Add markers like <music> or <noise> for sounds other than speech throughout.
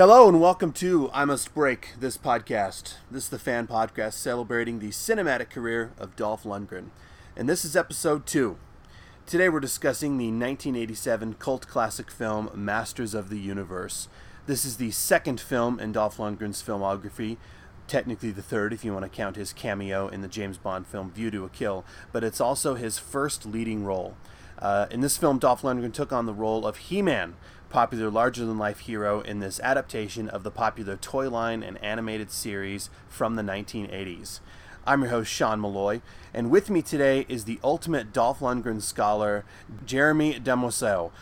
Hello and welcome to I Must Break this podcast. This is the fan podcast celebrating the cinematic career of Dolph Lundgren. And this is episode 2. Today we're discussing the 1987 cult classic film Masters of the Universe. This is the second film in Dolph Lundgren's filmography, technically the third if you want to count his cameo in the James Bond film View to a Kill, but it's also his first leading role. Uh, in this film, Dolph Lundgren took on the role of He Man, popular larger than life hero in this adaptation of the popular toy line and animated series from the 1980s. I'm your host, Sean Malloy, and with me today is the ultimate Dolph Lundgren scholar, Jeremy Demosel.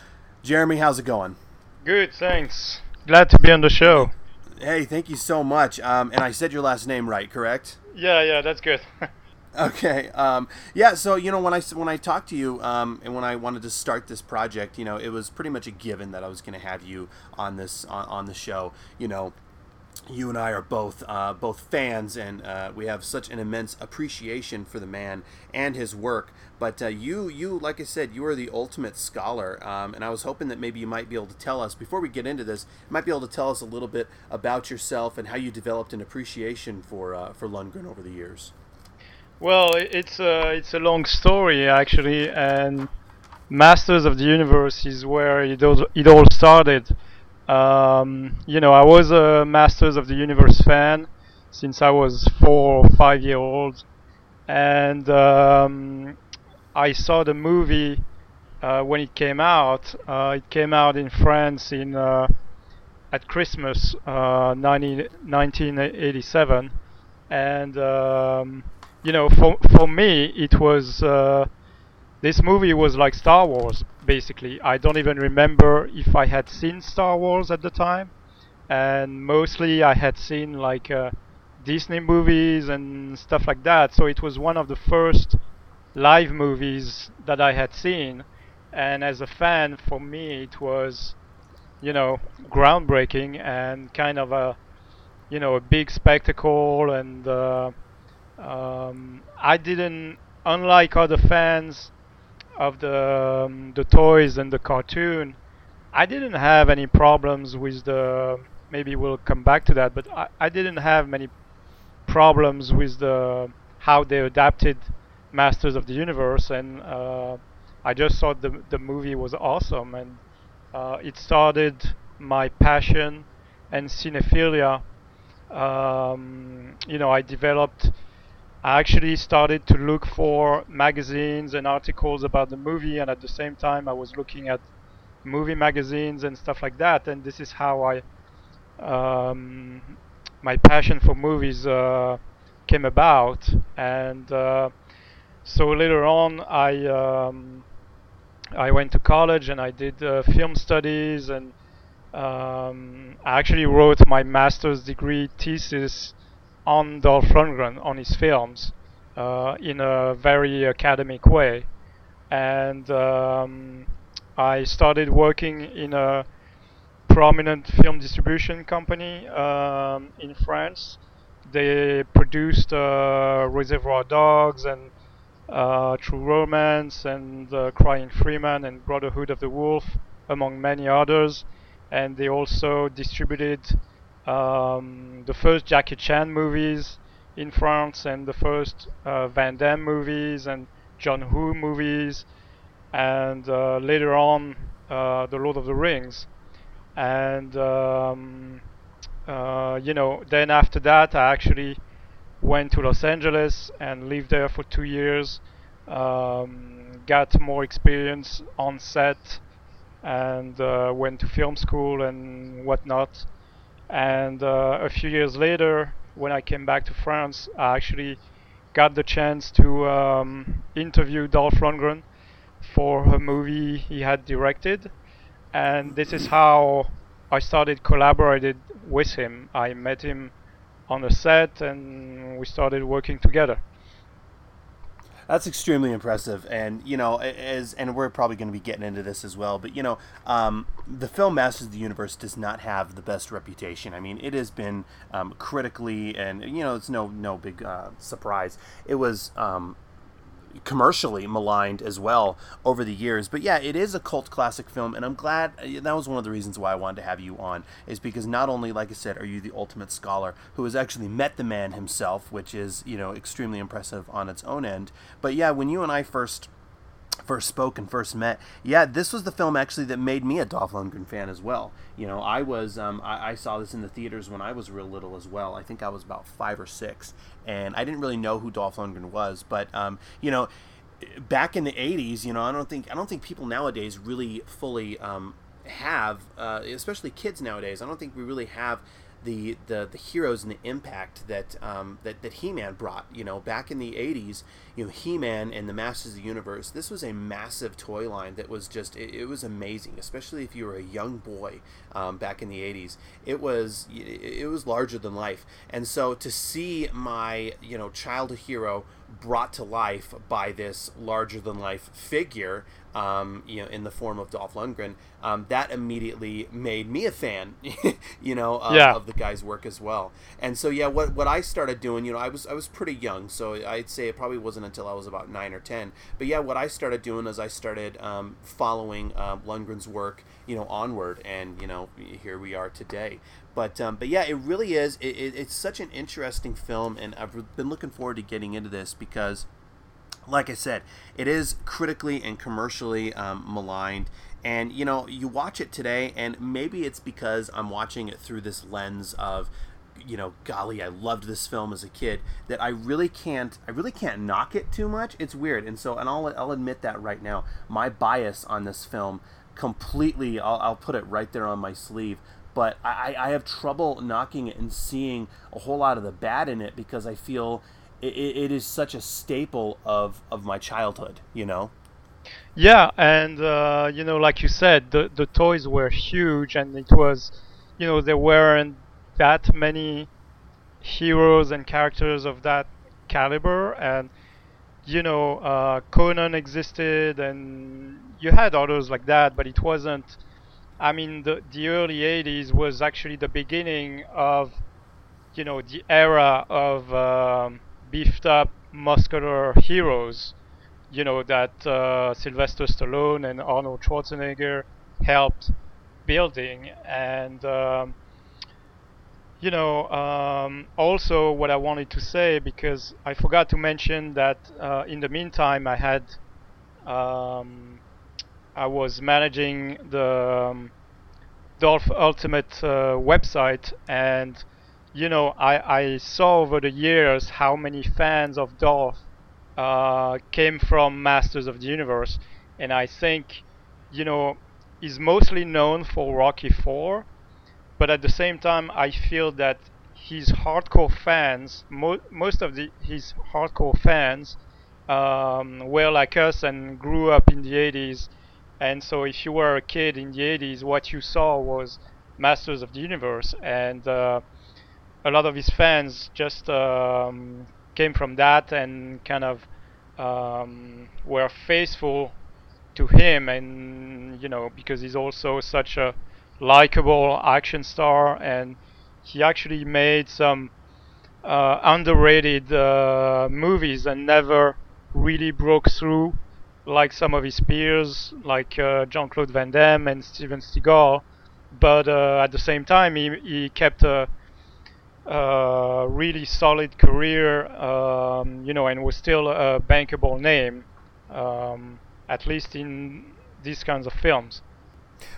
Jeremy, how's it going? Good, thanks. Glad to be on the show. Hey, thank you so much. Um, and I said your last name right, correct? Yeah, yeah, that's good. <laughs> Okay. Um, yeah. So you know, when I when I talked to you, um, and when I wanted to start this project, you know, it was pretty much a given that I was going to have you on this on, on the show. You know, you and I are both uh, both fans, and uh, we have such an immense appreciation for the man and his work. But uh, you, you, like I said, you are the ultimate scholar, um, and I was hoping that maybe you might be able to tell us before we get into this, you might be able to tell us a little bit about yourself and how you developed an appreciation for uh, for Lundgren over the years. Well, it's a it's a long story actually, and Masters of the Universe is where it all it all started. Um, you know, I was a Masters of the Universe fan since I was four or five year old, and um, I saw the movie uh, when it came out. Uh, it came out in France in uh, at Christmas, 90, uh, 1987, and um, you know, for for me, it was uh, this movie was like Star Wars. Basically, I don't even remember if I had seen Star Wars at the time, and mostly I had seen like uh, Disney movies and stuff like that. So it was one of the first live movies that I had seen, and as a fan, for me, it was, you know, groundbreaking and kind of a, you know, a big spectacle and. Uh, um, I didn't, unlike other fans of the um, the toys and the cartoon, I didn't have any problems with the. Maybe we'll come back to that, but I, I didn't have many problems with the how they adapted Masters of the Universe, and uh, I just thought the the movie was awesome, and uh, it started my passion and cinephilia. Um, you know, I developed I actually started to look for magazines and articles about the movie, and at the same time, I was looking at movie magazines and stuff like that. And this is how I, um, my passion for movies uh, came about. And uh, so later on, I um, I went to college and I did uh, film studies, and um, I actually wrote my master's degree thesis on Dolph Lundgren on his films uh, in a very academic way, and um, I started working in a prominent film distribution company um, in France. They produced uh, Reservoir Dogs and uh, True Romance and uh, Crying Freeman and Brotherhood of the Wolf, among many others. And they also distributed um, the first Jackie Chan movies in France and the first uh, Van Damme movies and John Woo movies, and uh, later on uh, the Lord of the Rings. And um, uh, you know, then after that, I actually went to Los Angeles and lived there for two years. Um, got more experience on set and uh, went to film school and whatnot. And uh, a few years later, when I came back to France, I actually got the chance to um, interview Dolph Lundgren for a movie he had directed. And this is how I started collaborating with him. I met him on the set and we started working together. That's extremely impressive, and you know, as and we're probably going to be getting into this as well. But you know, um, the film Masters of the Universe does not have the best reputation. I mean, it has been um, critically, and you know, it's no no big uh, surprise. It was um, commercially maligned as well over the years. But yeah, it is a cult classic film, and I'm glad uh, that was one of the reasons why I wanted to have you on, is because not only, like I said, are you the ultimate scholar who has actually met the man himself, which is you know extremely impressive on its own end, but yeah, when you and I first first spoke and first met, yeah, this was the film actually that made me a Dolph Lundgren fan as well. You know, I was um, I, I, saw this in the theaters when I was real little as well. I think I was about five or six, and I didn't really know who Dolph Lundgren was, but um, you know, back in the '80s, you know, I don't think I don't think people nowadays really fully um, have, uh, especially kids nowadays. I don't think we really have the, the the heroes and the impact that um, that that He-Man brought. You know, back in the '80s, you know, He-Man and the Masters of the Universe. This was a massive toy line that was just it, it was amazing, especially if you were a young boy um, back in the '80s. It was it was larger than life, and so to see my you know childhood hero brought to life by this larger than life figure um, you know, in the form of Dolph Lundgren, um, that immediately made me a fan, <laughs> you know, of, yeah. of, the guy's work as well. And so, yeah, what, what I started doing, you know, I was I was pretty young, so I'd say it probably wasn't until I was about nine or ten. But yeah, what I started doing is I started um, following um, Lundgren's work, you know, onward, and you know, here we are today. But um, but yeah, it really is. It, it, it's such an interesting film, and I've been looking forward to getting into this because like I said, it is critically and commercially um, maligned. And you know, you watch it today, and maybe it's because I'm watching it through this lens of, you know, golly, I loved this film as a kid that I really can't, I really can't knock it too much. It's weird, and so, and I'll, I'll admit that right now. My bias on this film completely, I'll, I'll put it right there on my sleeve. But I, I have trouble knocking it and seeing a whole lot of the bad in it because I feel it, it is such a staple of of my childhood you know? Yeah and uh, you know like you said the the toys were huge and it was you know there weren't that many heroes and characters of that caliber and you know uh, conan existed and you had others like that but it wasn't i mean the, the early 80s was actually the beginning of you know the era of um, beefed up muscular heroes, you know, that uh, Sylvester Stallone and Arnold Schwarzenegger helped building. And, um, you know, um, also what I wanted to say, because I forgot to mention that uh, in the meantime, I had, um, I was managing the um, Dolph Ultimate uh, website and you know, I, I saw over the years how many fans of Dolph uh, came from Masters of the Universe, and I think, you know, he's mostly known for Rocky 4, but at the same time, I feel that his hardcore fans, mo- most of the, his hardcore fans, um, were like us and grew up in the 80s. And so, if you were a kid in the 80s, what you saw was Masters of the Universe, and uh, a lot of his fans just um, came from that and kind of um, were faithful to him and you know because he's also such a likable action star and he actually made some uh, underrated uh, movies and never really broke through like some of his peers like uh, Jean-Claude Van Damme and Steven Seagal. But uh, at the same time he, he kept a uh, really solid career, um, you know, and was still a bankable name, um, at least in these kinds of films.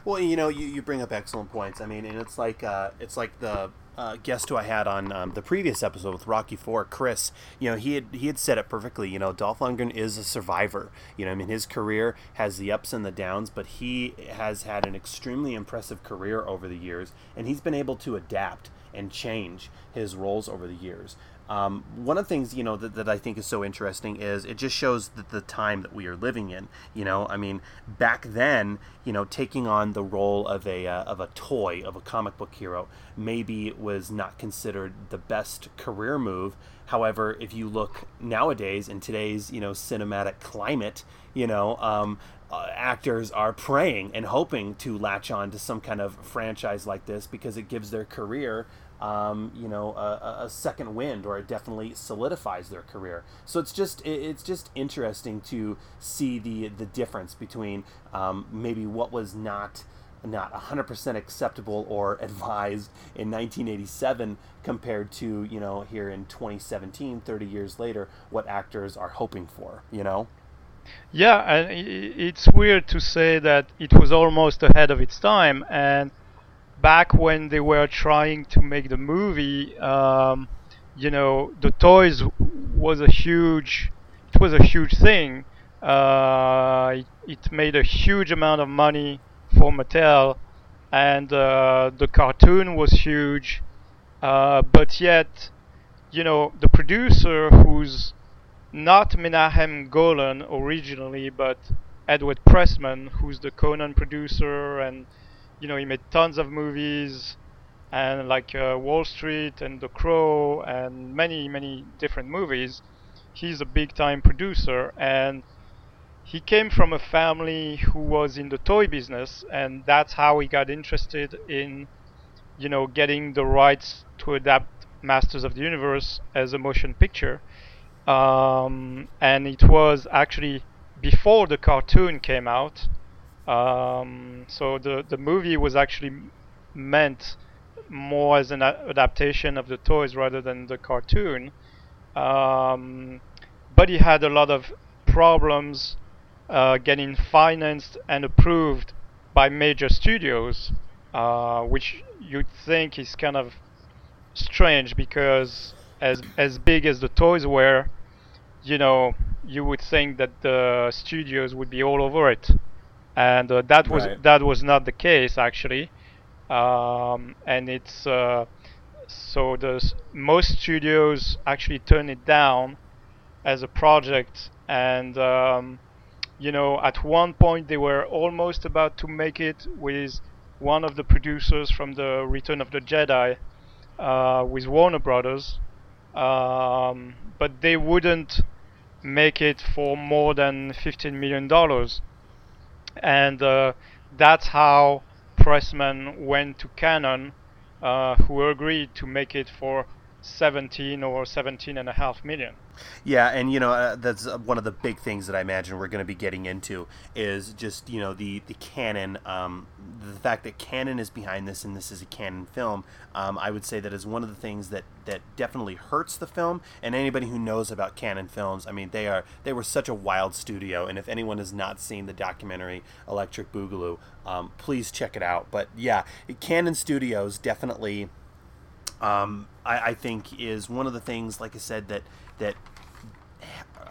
Well, you know, you, you bring up excellent points. I mean, and it's like uh, it's like the uh, guest who I had on um, the previous episode with Rocky Four, Chris. You know, he had he had said it perfectly. You know, Dolph Lundgren is a survivor. You know, I mean, his career has the ups and the downs, but he has had an extremely impressive career over the years, and he's been able to adapt and change his roles over the years. Um, one of the things you know that, that I think is so interesting is it just shows that the time that we are living in. You know, I mean, back then, you know, taking on the role of a uh, of a toy of a comic book hero maybe was not considered the best career move. However, if you look nowadays in today's you know cinematic climate, you know, um, uh, actors are praying and hoping to latch on to some kind of franchise like this because it gives their career um, you know a, a, second wind or it definitely solidifies their career. So it's just it's just interesting to see the the difference between um, maybe what was not not 100% acceptable or <laughs> advised in 1987 compared to you know here in 2017 30 years later what actors are hoping for you know? Yeah and it's weird to say that it was almost ahead of its time and back when they were trying to make the movie, um, you know, the toys was a huge, it was a huge thing. Uh, it, it, made a huge amount of money for Mattel, and uh, the cartoon was huge. Uh, but yet, you know, the producer, who's not Menahem Golan originally, but Edward Pressman, who's the Conan producer and you know, he made tons of movies and like uh, Wall Street and The Crow and many, many different movies. He's a big time producer and he came from a family who was in the toy business and that's how he got interested in you know getting the rights to adapt Masters of the Universe as a motion picture. Um, and it was actually before the cartoon came out um, so the the movie was actually meant more as an adaptation of the toys rather than the cartoon. Um, but he had a lot of problems uh, getting financed and approved by major studios, uh, which you'd think is kind of strange because as as big as the toys were, you know, you would think that the studios would be all over it and uh, that was right. that was not the case actually. Um, and it's uh, so the most studios actually turn it down as a project, and um, you know at one point they were almost about to make it with one of the producers from the Return of the Jedi uh, with Warner Brothers, um, but they wouldn't make it for more than 15 million dollars and uh, that's how Pressman went to Cannon, uh, who agreed to make it for 17 or 17 and a half million. Yeah, and you know uh, that's uh, one of the big things that I imagine we're going to be getting into is just you know the the Cannon, um, the fact that Cannon is behind this and this is a Cannon film. Um, I would say that is one of the things that that definitely hurts the film. And anybody who knows about Cannon films, I mean, they are they were such a wild studio. And if anyone has not seen the documentary Electric Boogaloo, um, please check it out. But yeah, Cannon Studios definitely. Um, I, I think is one of the things, like I said, that that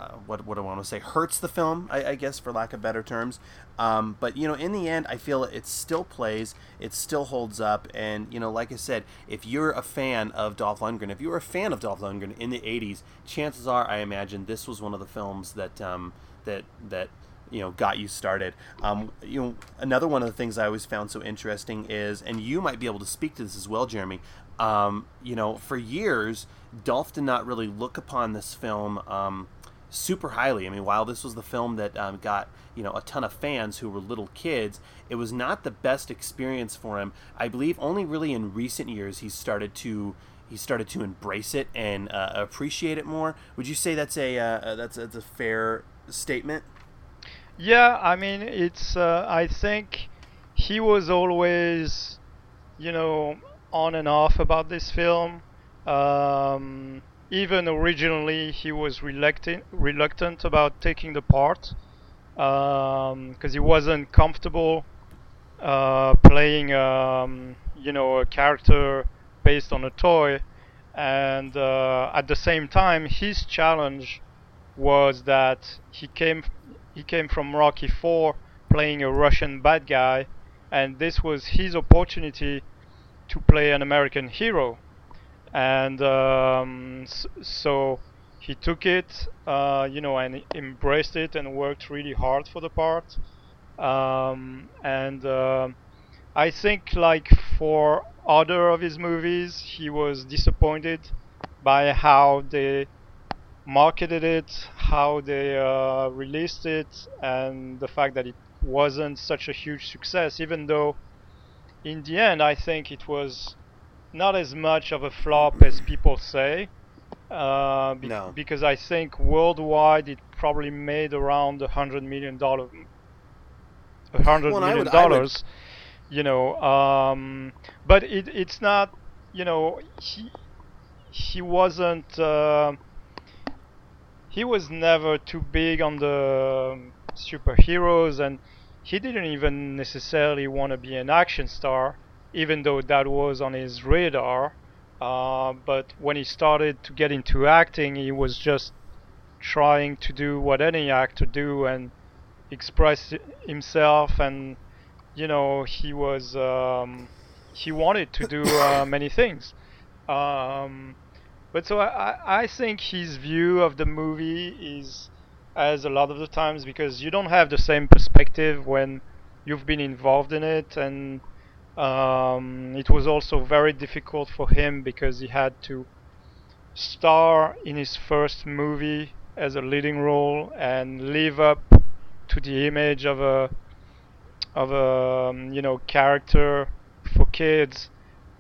uh, what what do I want to say hurts the film, I, I guess, for lack of better terms. Um, but you know, in the end, I feel it still plays, it still holds up, and you know, like I said, if you're a fan of Dolph Lundgren, if you were a fan of Dolph Lundgren in the '80s, chances are, I imagine, this was one of the films that um, that that you know got you started. Um, you know, another one of the things I always found so interesting is, and you might be able to speak to this as well, Jeremy. Um, you know, for years, Dolph did not really look upon this film um, super highly. I mean, while this was the film that um, got you know a ton of fans who were little kids, it was not the best experience for him. I believe only really in recent years he started to he started to embrace it and uh, appreciate it more. Would you say that's a uh, that's that's a fair statement? Yeah, I mean, it's uh, I think he was always, you know, on and off about this film. Um, even originally, he was reluctant reluctant about taking the part because um, he wasn't comfortable uh, playing, um, you know, a character based on a toy. And uh, at the same time, his challenge was that he came he came from Rocky 4 playing a Russian bad guy, and this was his opportunity to play an American hero, and um, so he took it, uh, you know, and embraced it and worked really hard for the part. Um, and uh, I think, like for other of his movies, he was disappointed by how they marketed it, how they uh, released it, and the fact that it wasn't such a huge success, even though in the end I think it was not as much of a flop as people say. Uh, be- No. Because I think worldwide it probably made around a hundred million dollar, a hundred Well, million would- dollars. You know, um, but it it's not. You know, he he wasn't. Uh, he was never too big on the superheroes, and he didn't even necessarily want to be an action star, even though that was on his radar. Uh, but when he started to get into acting, he was just trying to do what any actor do and express himself, and you know he was um, he wanted to do uh, <coughs> many things. Um, but so I, I- I think his view of the movie is as a lot of the times because you don't have the same perspective when you've been involved in it. And um, it was also very difficult for him because he had to star in his first movie as a leading role and live up to the image of a of a um, you know character for kids.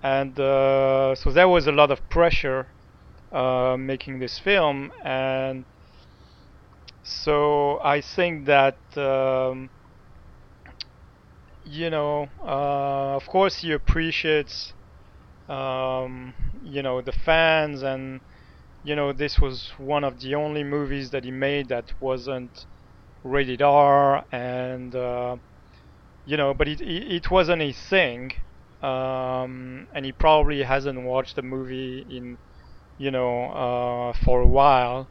And uh, so there was a lot of pressure uh, making this film. And so I think that um, you know uh, of course he appreciates um, you know the fans and you know this was one of the only movies that he made that wasn't rated R and uh, you know but it, it, it wasn't his thing um, and he probably hasn't watched the movie in you know uh, for a while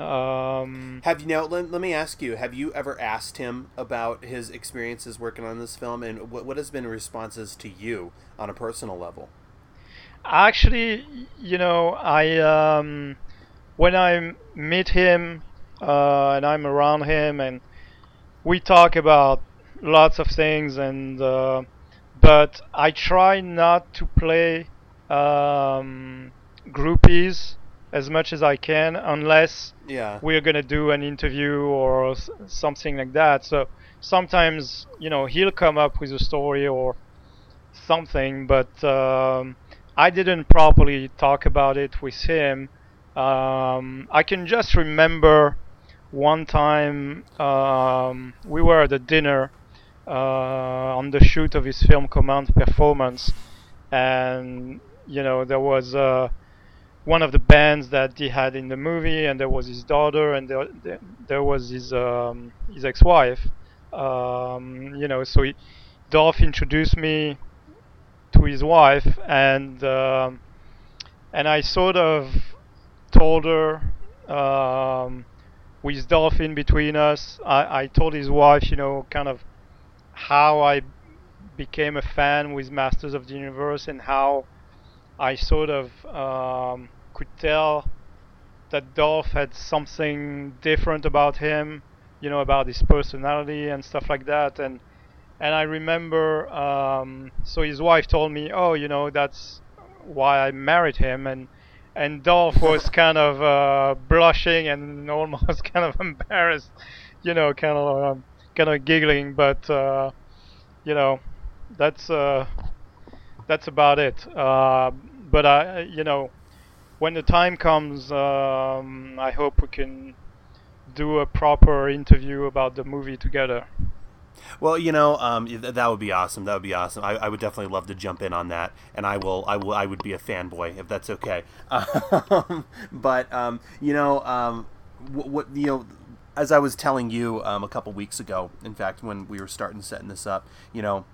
um, Have you now? Let, let me ask you: Have you ever asked him about his experiences working on this film, and what, what has been responses to you on a personal level? Actually, you know, I um, when I meet him uh, and I'm around him, and we talk about lots of things, and uh, but I try not to play um, groupies as much as I can, unless Yeah. we're gonna do an interview or s- something like that. So sometimes, you know, he'll come up with a story or something, but um, I didn't properly talk about it with him. Um, I can just remember one time um, we were at a dinner uh, on the shoot of his film Command Performance, and you know there was uh, one of the bands that he had in the movie, and there was his daughter, and there there, was his um, his ex-wife. Um, you know, so he, Dolph introduced me to his wife, and um, and I sort of told her um, with Dolph in between us. I, I told his wife, you know, kind of how I became a fan with Masters of the Universe and how I sort of um, could tell that Dolph had something different about him, you know, about his personality and stuff like that. And and I remember, um, so his wife told me, oh, you know, that's why I married him. And and Dolph <laughs> was kind of uh, blushing and <laughs> almost <laughs> kind of embarrassed, you know, kind of um, kind of giggling. But uh, you know, that's uh, that's about it. Uh, but I, you know, when the time comes, um, I hope we can do a proper interview about the movie together. Well, you know, um, that would be awesome. That would be awesome. I, I would definitely love to jump in on that, and I will. I will. I would be a fanboy if that's okay. <laughs> Um, but um, you know, um, what, what you know, as I was telling you um, a couple weeks ago, in fact, when we were starting setting this up, you know,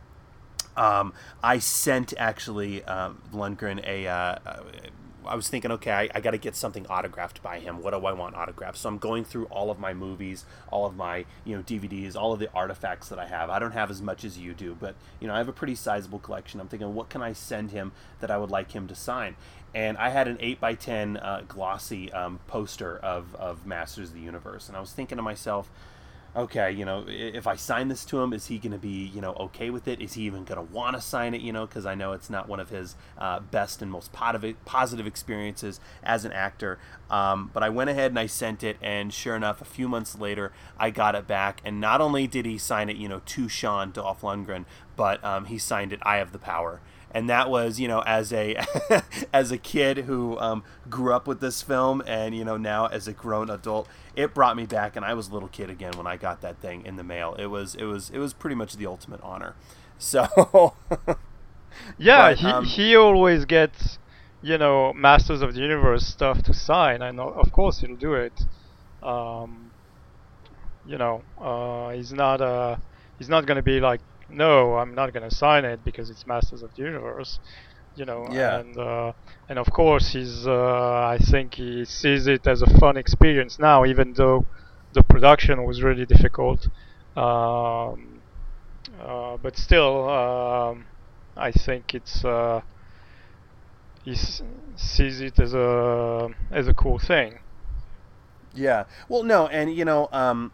um, I sent actually Lundgren a. Uh, I was thinking, okay, I, I got to get something autographed by him. What do I want autographed? So I'm going through all of my movies, all of my you know DVDs, all of the artifacts that I have. I don't have as much as you do, but you know I have a pretty sizable collection. I'm thinking, what can I send him that I would like him to sign? And I had an eight by ten uh, glossy um, poster of of Masters of the Universe, and I was thinking to myself, okay, you know, if I sign this to him, is he going to be, you know, okay with it? Is he even going to want to sign it? You know, because I know it's not one of his uh, best and most positive positive experiences as an actor. Um, but I went ahead and I sent it, and sure enough, a few months later, I got it back. And not only did he sign it, you know, to Sean Dolph Lundgren, but um, he signed it, "I have the power." And that was you know as a <laughs> as a kid who um, grew up with this film and you know now as a grown adult it brought me back. And i was a little kid again when i got that thing in the mail. It was it was it was pretty much the ultimate honor. <laughs> So yeah but, um, he, he always gets you know masters of the universe stuff to sign. And of course he'll do it. Um, you know uh, he's not uh, he's not going to be like no, I'm not gonna sign it because it's Masters of the Universe, you know. Yeah. And uh, and of course he's uh, I think he sees it as a fun experience now, even though the production was really difficult. Um, uh, but still, um, I think it's uh, he sees it as a as a cool thing. Yeah. Well, no, and you know, um,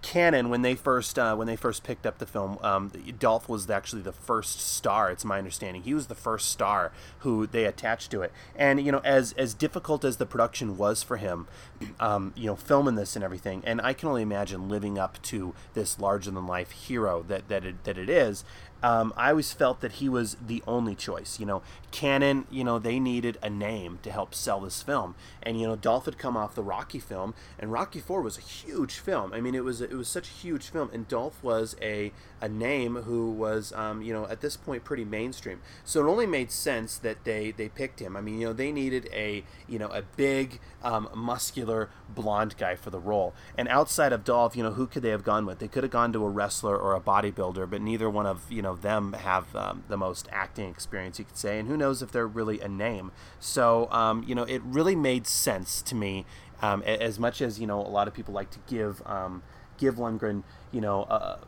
Cannon when they first uh, when they first picked up the film, um, Dolph was actually the first star. It's my understanding he was the first star who they attached to it. And you know, as as difficult as the production was for him, um, you know, filming this and everything, and I can only imagine living up to this larger than life hero that that it, that it is um, I always felt that he was the only choice. You know, Cannon, you know, they needed a name to help sell this film, and you know, Dolph had come off the Rocky film, and Rocky Four was a huge film. I mean, it was it was such a huge film, and Dolph was a a name who was, um, you know, at this point pretty mainstream. So it only made sense that they they picked him. I mean, you know, they needed a you know a big, um, muscular, blonde guy for the role, and outside of Dolph, you know, who could they have gone with? They could have gone to a wrestler or a bodybuilder, but neither one of you know them have um, the most acting experience you could say and who knows if they're really a name so um, you know it really made sense to me um, as much as you know a lot of people like to give um, give Lundgren you know uh,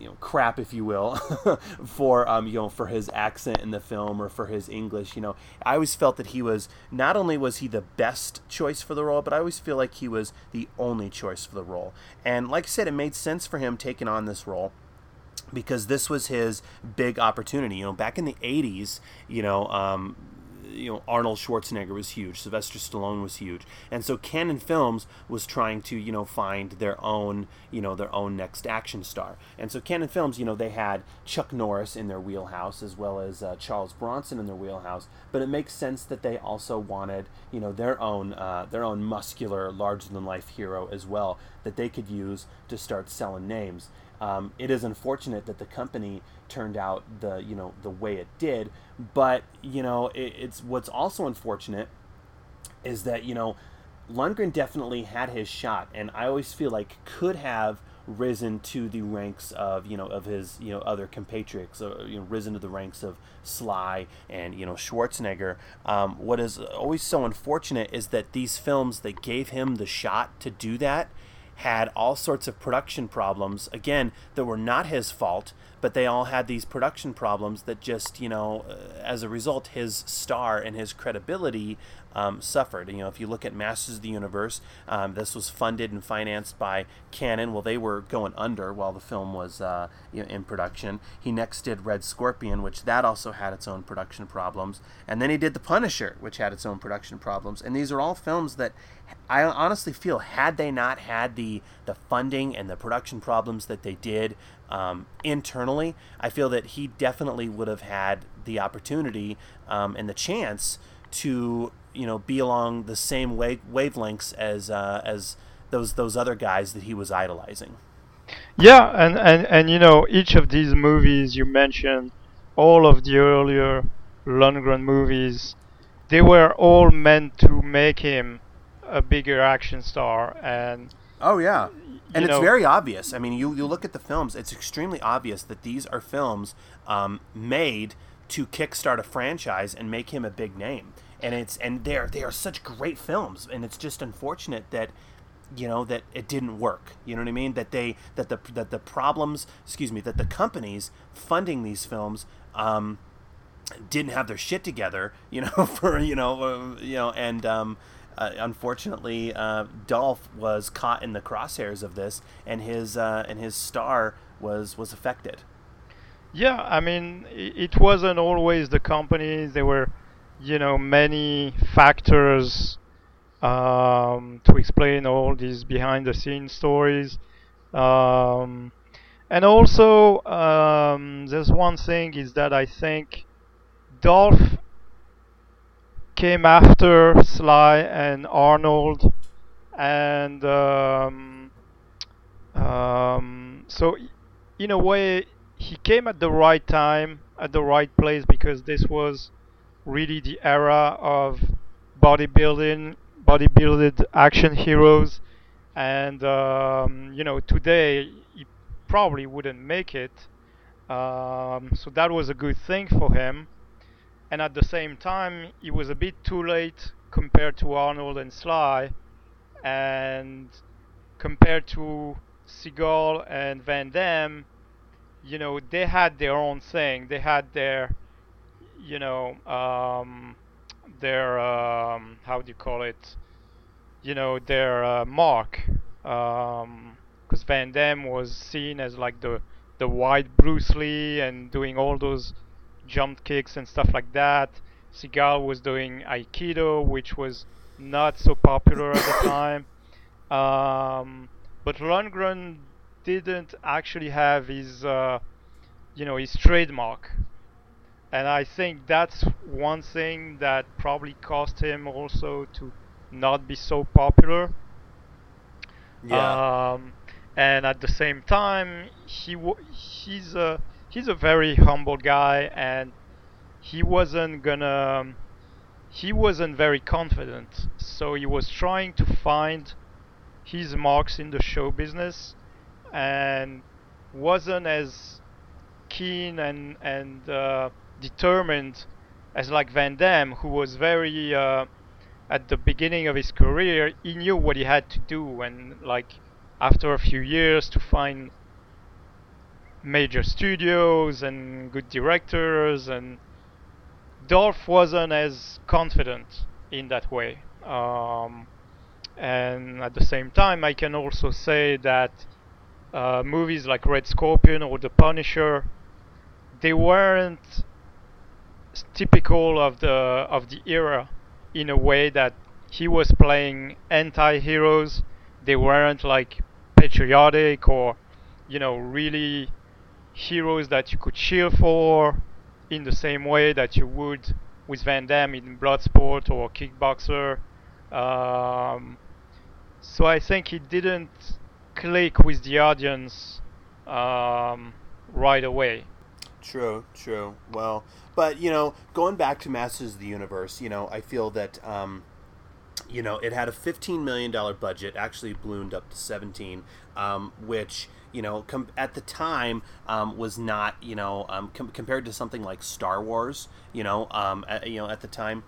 you know crap if you will <laughs> for um you know for his accent in the film or for his english you know i always felt that he was not only was he the best choice for the role but i always feel like he was the only choice for the role and like i said it made sense for him taking on this role because this was his big opportunity. You know, back in the '80s, you know, um, you know Arnold Schwarzenegger was huge, Sylvester Stallone was huge, and so Cannon Films was trying to you know find their own you know their own next action star, and so Cannon Films you know they had Chuck Norris in their wheelhouse as well as uh, Charles Bronson in their wheelhouse, but it makes sense that they also wanted you know their own uh, their own muscular, larger than life hero as well that they could use to start selling names. Um, it is unfortunate that the company turned out the you know the way it did, but you know it, it's what's also unfortunate is that you know Lundgren definitely had his shot, and I always feel like could have risen to the ranks of you know of his you know other compatriots, or, you know risen to the ranks of Sly and you know Schwarzenegger. Um, what is always so unfortunate is that these films that gave him the shot to do that had all sorts of production problems, again, that were not his fault, but they all had these production problems that just, you know, uh, as a result, his star and his credibility um, suffered. You know, if you look at Masters of the Universe, um, this was funded and financed by Cannon. Well, they were going under while the film was uh, you know, in production. He next did Red Scorpion, which that also had its own production problems, and then he did The Punisher, which had its own production problems. And these are all films that I honestly feel had they not had the the funding and the production problems that they did um, internally, I feel that he definitely would have had the opportunity um, and the chance to you know be along the same wave- wavelengths as uh, as those those other guys that he was idolizing. Yeah, and, and and you know each of these movies you mentioned, all of the earlier Lundgren movies, they were all meant to make him a bigger action star and. Oh yeah, and it's know, very obvious. I mean, you you look at the films; it's extremely obvious that these are films um, made to kickstart a franchise and make him a big name. And it's and they're they are such great films, and it's just unfortunate that you know that it didn't work. You know what i mean? That they that the that the problems excuse me that the companies funding these films um, didn't have their shit together you know <laughs> for you know uh, you know and um, uh, unfortunately, uh, Dolph was caught in the crosshairs of this, and his uh, and his star was was affected. Yeah, I mean, it wasn't always the company. There were, you know, many factors um, to explain all these behind-the-scenes stories. Um, and also, um, there's one thing is that I think Dolph came after Sly and Arnold, and um, um, so in a way he came at the right time, at the right place because this was really the era of bodybuilding, bodybuilded action heroes, and um, you know today he probably wouldn't make it. Um, so that was a good thing for him and at the same time it was a bit too late compared to Arnold and Sly and compared to Seagal and Van Damme you know they had their own thing. They had their you know um, their um, how do you call it? You know their uh, mark because um, Van Damme was seen as like the the white Bruce Lee and doing all those jump kicks and stuff like that. Seagal was doing Aikido, which was not so popular at the <coughs> time. Um, but Lundgren didn't actually have his, uh, you know, his trademark, and I think that's one thing that probably cost him also to not be so popular. Yeah. Um, and at the same time, he w- he's a he's a very humble guy and he wasn't gonna he wasn't very confident. So he was trying to find his marks in the show business and wasn't as keen and and uh, determined as like Van Damme who was very uh, at the beginning of his career he knew what he had to do and like after a few years to find major studios and good directors and Dolph wasn't as confident in that way. Um, and at the same time I can also say that uh, movies like Red Scorpion or The Punisher they weren't typical of the of the era in a way that he was playing anti-heroes. They weren't like patriotic or you know really heroes that you could cheer for in the same way that you would with Van Damme in Bloodsport or Kickboxer. Um, so I think it didn't click with the audience um, right away. True, true. Well, but you know, going back to Masters of the Universe, you know, I feel that um, you know it had a fifteen million dollar budget, actually ballooned up to seventeen, um, which you know, com- at the time um, was not, you know, um, com- compared to something like Star Wars, you know, um, at, you know, at the time,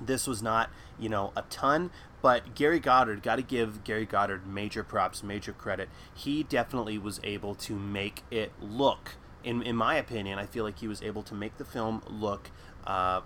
this was not, you know, a ton. But Gary Goddard, got to give Gary Goddard major props, major credit. He definitely was able to make it look, in in my opinion, I feel like he was able to make the film look. Uh,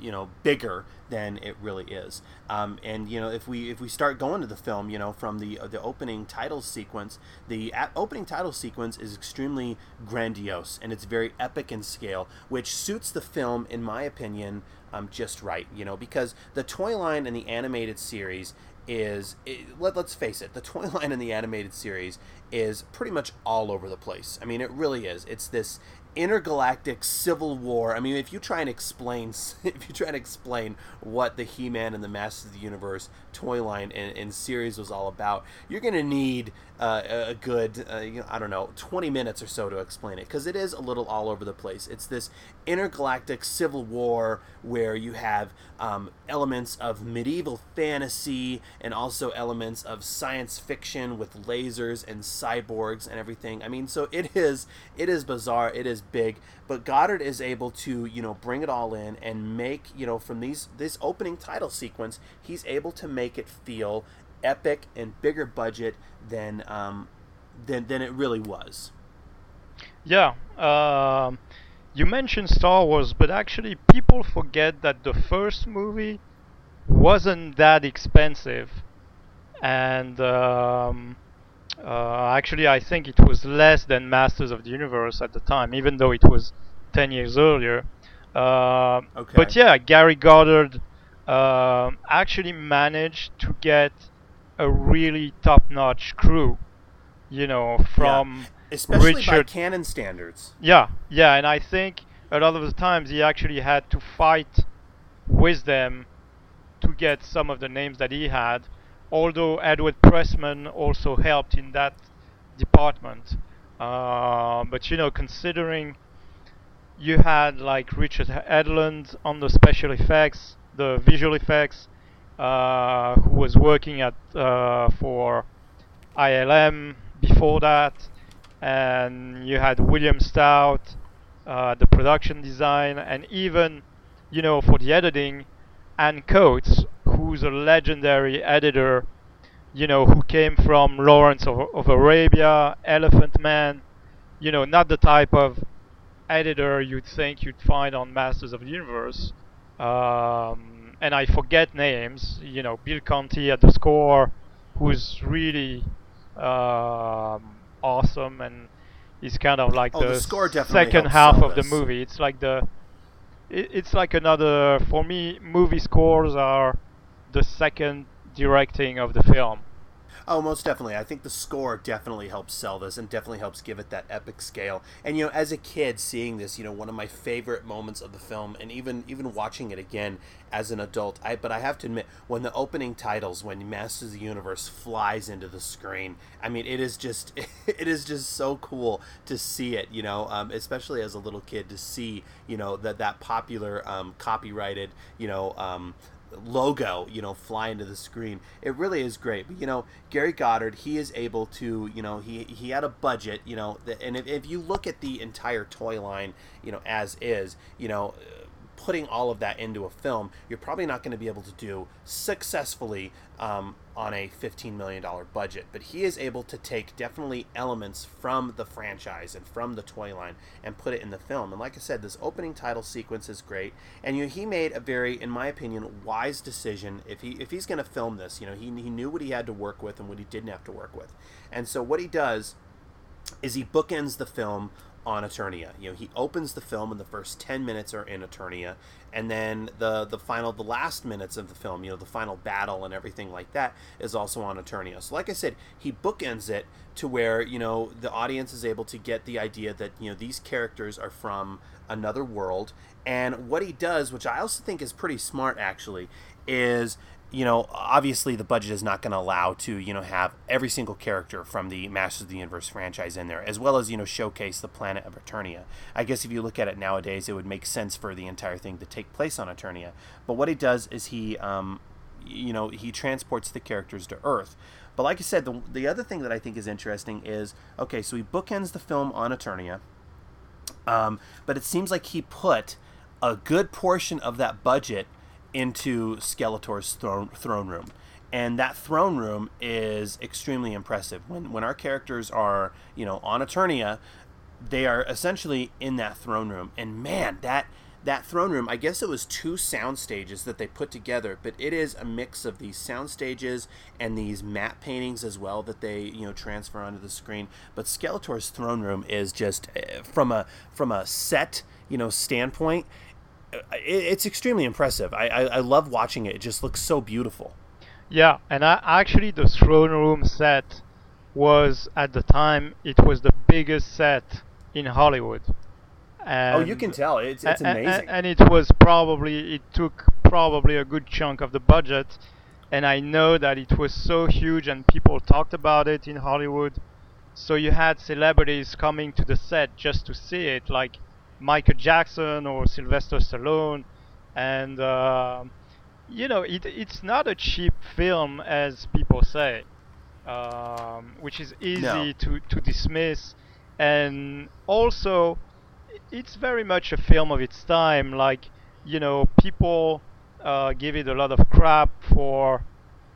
you know bigger than it really is. Um, and you know if we if we start going to the film, you know from the uh, the opening title sequence, the opening title sequence is extremely grandiose and it's very epic in scale, which suits the film in my opinion um, just right. You know because the toy line in the animated series is it, let, us face it the <laughs> toy line in the animated series is pretty much all over the place i mean it really is it's this intergalactic civil war. I mean, if you try and explain, <laughs> if you try and explain what the He-Man and the Masters of the Universe toy line and, and series was all about, you're to need uh, a good, uh, you know, I don't know, 20 minutes or so to explain it because it is a little all over the place. It's this intergalactic civil war where you have um, elements of medieval fantasy and also elements of science fiction with lasers and cyborgs and everything. I mean, so it is, it is bizarre. It is big, but Goddard is able to you know bring it all in and make you know from these this opening title sequence, he's able to make it feel epic and bigger budget than um, than than it really was. Yeah. Um, you mentioned Star Wars, but actually, people forget that the first movie wasn't that expensive, and um, uh, actually I think it was less than Masters of the Universe at the time, even though it was 10 years earlier. Uh, Okay. But yeah, Gary Goddard um actually managed to get a really top-notch crew. You know, from especially by Cannon standards. yeah, yeah, and I think a lot of the times he actually had to fight with them to get some of the names that he had. Although Edward Pressman also helped in that department, uh, but you know, considering you had like Richard Edlund on the special effects, the visual effects, who was working at uh, for ILM before that, and you had William Stout, uh, the production design, and even, you know, for the editing, Anne Coates, who's a legendary editor, you know, who came from Lawrence of, of Arabia, Elephant Man, you know, not the type of editor you'd think you'd find on Masters of the Universe. Um, and I forget names, you know, Bill Conti at the score, who's really um, awesome and is kind of like Oh, the the, second half of the movie. It's like the it, it's like another for me movie scores are the second directing of the film. Oh, most definitely. I think the score definitely helps sell this and definitely helps give it that epic scale. And you know, as a kid seeing this, you know, one of my favorite moments of the film and even even watching it again as an adult, I but I have to admit when the opening titles when Masters of the Universe flies into the screen, I mean, it is just <laughs> it is just so cool to see it, you know, um, especially as a little kid to see, you know, that that popular um, copyrighted, you know, um, logo, you know, fly into the screen. It really is great. But you know, Gary Goddard, he is able to, you know, he he had a budget, you know, and if, if you look at the entire toy line, you know, as is, you know. Putting all of that into a film, you're probably not going to be able to do successfully um, on a $15 million budget. But he is able to take definitely elements from the franchise and from the toy line and put it in the film. And like I said, this opening title sequence is great. And you know, he made a very, in my opinion, wise decision. If he if he's going to film this, you know, he, he knew what he had to work with and what he didn't have to work with. And so what he does is he bookends the film on Eternia. You know, he opens the film and the first 10 minutes are in Eternia and then the the final the last minutes of the film, you know, the final battle and everything like that is also on Eternia. So like I said, he bookends it to where, you know, the audience is able to get the idea that, you know, these characters are from another world and what he does, which I also think is pretty smart actually, is you know, obviously the budget is not going to allow to, you know, have every single character from the Masters of the Universe franchise in there, as well as, you know, showcase the planet of Eternia. I guess if you look at it nowadays, it would make sense for the entire thing to take place on Eternia. But what he does is he, um, you know, he transports the characters to Earth. But like I said, the, the other thing that I think is interesting is, okay, so he bookends the film on Eternia, um, but it seems like he put a good portion of that budget into Skeletor's throne throne room. And that throne room is extremely impressive. When when our characters are, you know, on Eternia, they are essentially in that throne room. And man, that that throne room, I guess it was two sound stages that they put together, but it is a mix of these sound stages and these matte paintings as well that they, you know, transfer onto the screen. But Skeletor's throne room is just uh, from a from a set, you know, standpoint, it's extremely impressive. I, I I love watching it. It just looks so beautiful. Yeah, and I, actually the throne room set was at the time it was the biggest set in Hollywood. And oh, you can tell. It's it's amazing. and it was probably it took probably a good chunk of the budget, and I know that it was so huge and people talked about it in Hollywood. So you had celebrities coming to the set just to see it, like Michael Jackson or Sylvester Stallone, and um you know it, it's not a cheap film as people say, um, which is easy No. to to dismiss, and also it's very much a film of its time. Like, you know, people uh, give it a lot of crap for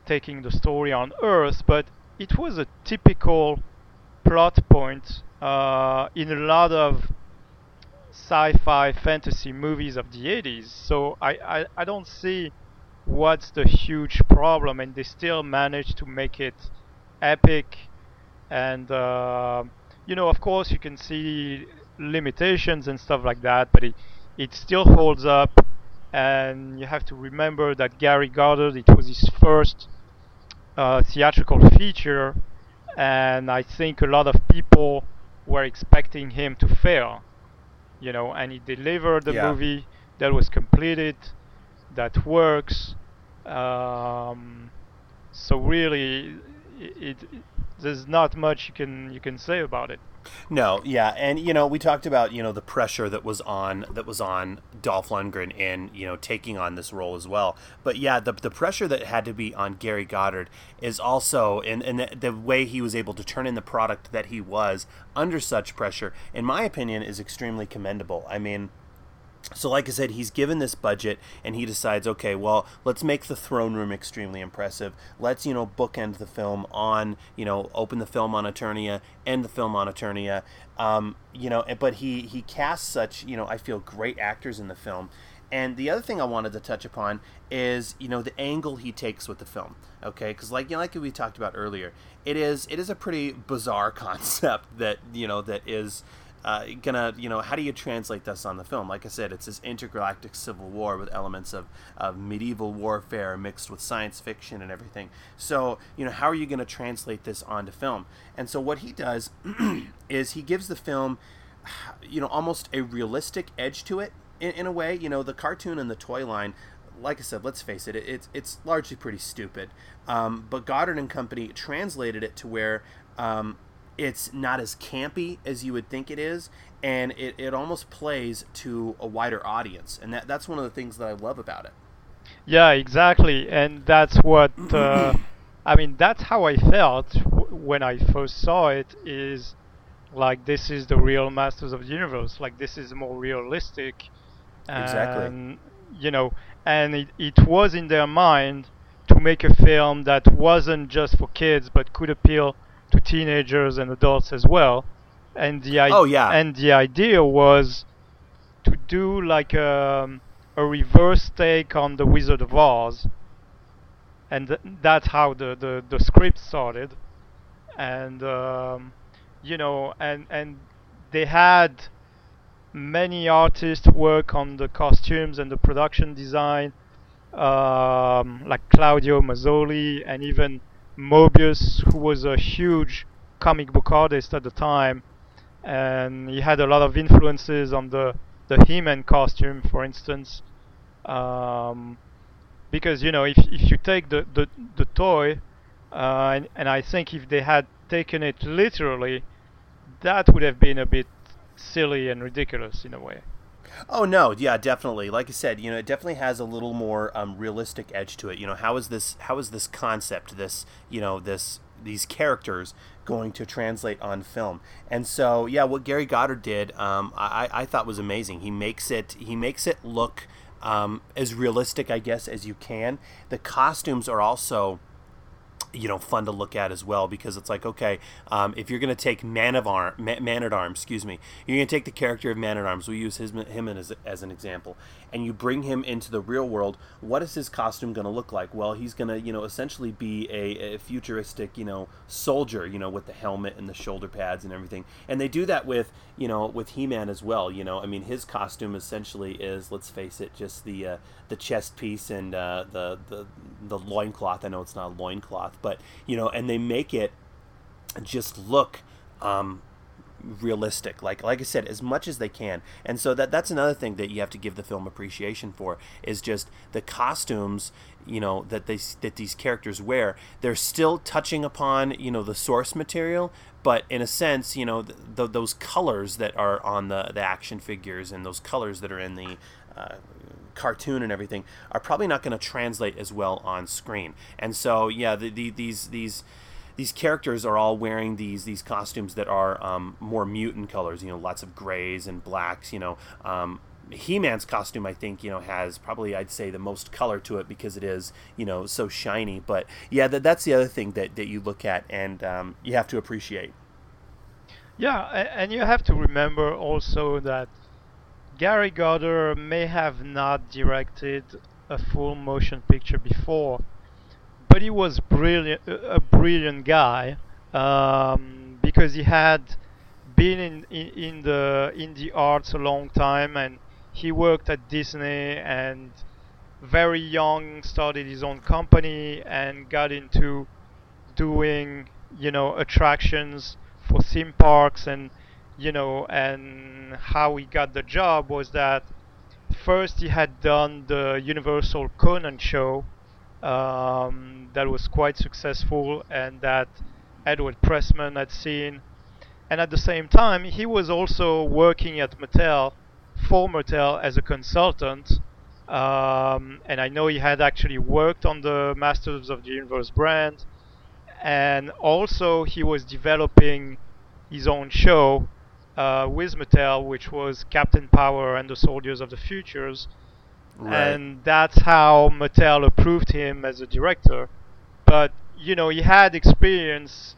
taking the story on Earth, but it was a typical plot point uh, in a lot of sci-fi fantasy movies of the 80s. So I, I, I don't see what's the huge problem, and they still manage to make it epic. And uh, you know, of course, you can see limitations and stuff like that, but it it still holds up. And you have to remember that Gary Goddard, it was his first uh, theatrical feature, and I think a lot of people were expecting him to fail, you know, and he delivered the Yeah. movie that was completed, that works. Um, so really, it, it there's not much you can you can say about it. No, yeah, and you know we talked about you know the pressure that was on that was on Dolph Lundgren in you know taking on this role as well. But yeah, the the pressure that had to be on Gary Goddard is also in and the, the way he was able to turn in the product that he was under such pressure, in my opinion, is extremely commendable. I mean. So, like I said, he's given this budget and he decides, okay, well, let's make the throne room extremely impressive. Let's, you know, bookend the film on, you know, open the film on Eternia, end the film on Eternia. Um, you know, but he, he casts such, you know, I feel great actors in the film. And the other thing I wanted to touch upon is, you know, the angle he takes with the film. Okay, because like you know, like we talked about earlier, it is it is a pretty bizarre <laughs> concept that you know that is uh, gonna you know how do you translate this on the film? Like i said it's this intergalactic civil war with elements of, of medieval warfare mixed with science fiction and everything. So you know how are you going to translate this onto film? And so what he does <clears throat> is he gives the film you know almost a realistic edge to it in, in a way. You know the cartoon and the toy line like I said, let's face it, it's it's largely pretty stupid. Um, but Goddard and Company translated it to where um, it's not as campy as you would think it is, and it, it almost plays to a wider audience, and that that's one of the things that I love about it. Yeah, exactly, and that's what <clears throat> uh, I mean. That's how I felt w- when I first saw it. Is like this is the real Masters of the Universe. Like this is more realistic. Exactly. And, you know, and it, it was in their mind to make a film that wasn't just for kids but could appeal to teenagers and adults as well. And the i- Oh, yeah. and the idea was to do like a, a reverse take on the Wizard of Oz, and th- that's how the, the, the script started. And um, you know, and and they had many artists work on the costumes and the production design, um, like Claudio Mazzoli and even Moebius, who was a huge comic book artist at the time, and he had a lot of influences on the the He-Man costume, for instance. Um, because you know, if if you take the the, the toy, uh, and, and I think if they had taken it literally, that would have been a bit silly and ridiculous in a way. Oh no, yeah, definitely. Like I said, you know, it definitely has a little more um, realistic edge to it. You know, how is this? How is this concept? This, you know, this these characters going to translate on film? And so, yeah, what Gary Goddard did, um, I, I thought was amazing. He makes it. He makes it look um, as realistic, I guess, as you can. The costumes are also you know fun to look at as well because it's like okay um, if you're going to take man of arm man, at arms excuse me you're going to take the character of man at arms. We use his, him as, as an example. And you bring him into the real world. What is his costume going to look like? Well he's going to you know essentially be a, a futuristic you know soldier you know with the helmet and the shoulder pads and everything. And they do that with you know with he-man as well you know. I mean his costume essentially is let's face it just the uh, the chest piece and uh, the the the loincloth. I know it's not a loincloth but you know and they make it just look um, realistic. Like like i said as much as they can. And so that that's another thing that you have to give the film appreciation for is just the costumes you know that they that these characters wear. They're still touching upon you know the source material but in a sense you know th- th- those colors that are on the the action figures and those colors that are in the uh, cartoon and everything are probably not going to translate as well on screen and so yeah the, the, these these these characters are all wearing these these costumes that are um, more mutant colors. You know, lots of grays and blacks. You know, um, He-Man's costume I think you know has probably I'd say the most color to it because it is you know so shiny. But yeah, that, that's the other thing that, that you look at and um, you have to appreciate. Yeah, and you have to remember also that Gary Goddard may have not directed a full motion picture before, but he was brilliant, a brilliant guy um, because he had been in, in, in the in the arts a long time and he worked at Disney and very young started his own company and got into doing you know attractions for theme parks and you know and how he got the job was that first he had done the Universal Conan show um, that was quite successful and that Edward Pressman had seen. And at the same time he was also working at Mattel for Mattel as a consultant um, and I know he had actually worked on the Masters of the Universe brand. And also he was developing his own show uh, with Mattel which was Captain Power and the Soldiers of the Futures right. and that's how Mattel approved him as a director but you know he had experience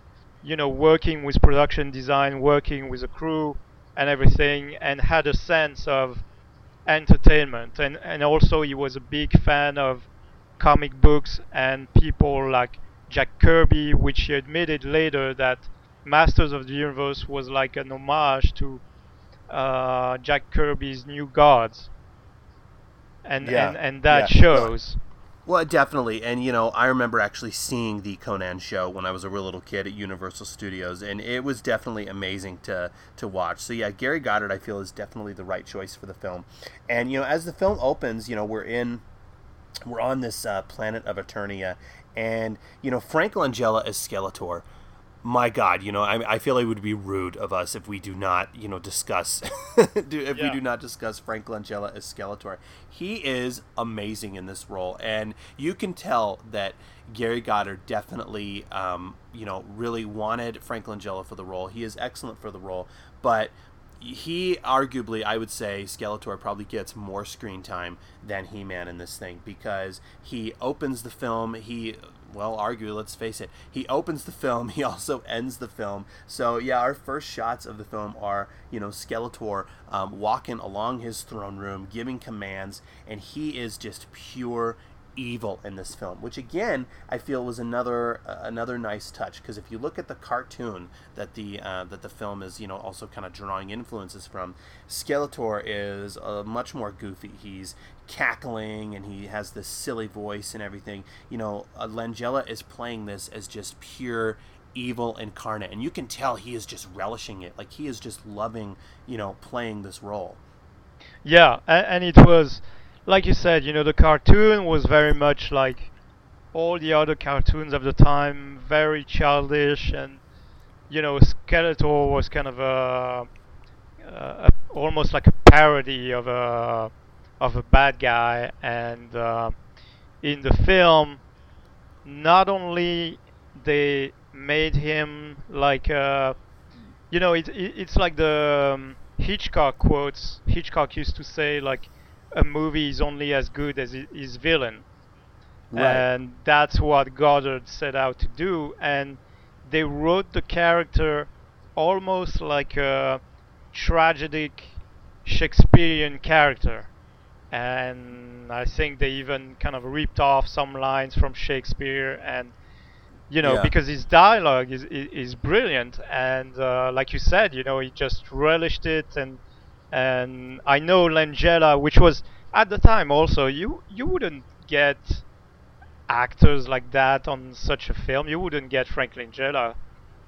you know, working with production design, working with a crew and everything, and had a sense of entertainment. And, and also, he was a big fan of comic books and people like Jack Kirby, which he admitted later that Masters of the Universe was like an homage to uh, Jack Kirby's New Gods. And, yeah. and, and that yeah. shows. Well, definitely. And, you know, I remember actually seeing the Conan show when I was a real little kid at Universal Studios, and it was definitely amazing to, to watch. So, yeah, Gary Goddard, I feel, is definitely the right choice for the film. And, you know, as the film opens, you know, we're in, we're on this uh, planet of Eternia, and, you know, Frank Langella is Skeletor my God, you know, I, I feel like it would be rude of us if we do not, you know, discuss, <laughs> do, if yeah. we do not discuss Frank Langella as Skeletor. He is amazing in this role, and you can tell that Gary Goddard definitely, um, you know, really wanted Frank Langella for the role. He is excellent for the role, but he arguably, I would say, Skeletor probably gets more screen time than He Man in this thing because he opens the film. He well, argue, let's face it, he opens the film, <laughs> he also ends the film. So, yeah, our first shots of the film are, you know, Skeletor um, walking along his throne room, giving commands, and he is just pure evil in this film, which again I feel was another uh, another nice touch because if you look at the cartoon that the uh, that the film is you know also kind of drawing influences from, Skeletor is uh, much more goofy. He's cackling and he has this silly voice and everything. You know, uh, Langella is playing this as just pure evil incarnate, and you can tell he is just relishing it. Like he is just loving you know playing this role. Yeah, and, and it was like you said, you know, the cartoon was very much like all the other cartoons of the time, very childish, and you know, Skeletor was kind of a, a almost like a parody of a of a bad guy, and uh, in the film, not only they made him like uh, you know, it, it, it's like the um, Hitchcock quotes. Hitchcock used to say like a movie is only as good as its villain. Right. And that's what Goddard set out to do. And they wrote the character almost like a tragic Shakespearean character. And I think they even kind of ripped off some lines from Shakespeare and you know yeah. because his dialogue is, is, is brilliant and uh, like you said you know he just relished it and and I know Langella, which was at the time also you you wouldn't get actors like that on such a film. You wouldn't get Frank Langella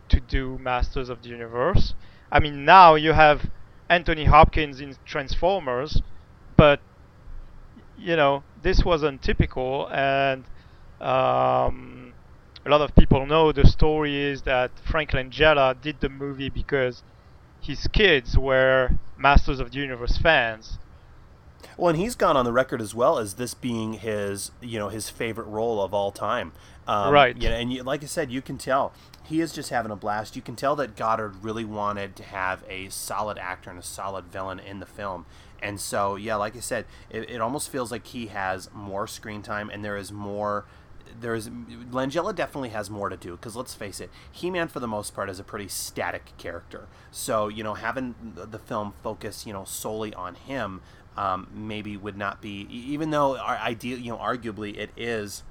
to do Masters of the Universe. I mean, now you have Anthony Hopkins in Transformers, but you know this wasn't typical, and um, a lot of people know the story is that Frank Langella did the movie because his kids were Masters of the Universe fans. Well, and he's gone on the record as well as this being his, you know, his favorite role of all time. Um, right. Yeah, and you, like I said, you can tell he is just having a blast. You can tell that Goddard really wanted to have a solid actor and a solid villain in the film. And so, yeah, like I said, it, it almost feels like he has more screen time and there is more there's Langella definitely has more to do because let's face it, He-Man for the most part is a pretty static character. So you know, having the film focus you know solely on him um, maybe would not be, even though our ideal, you know, arguably it is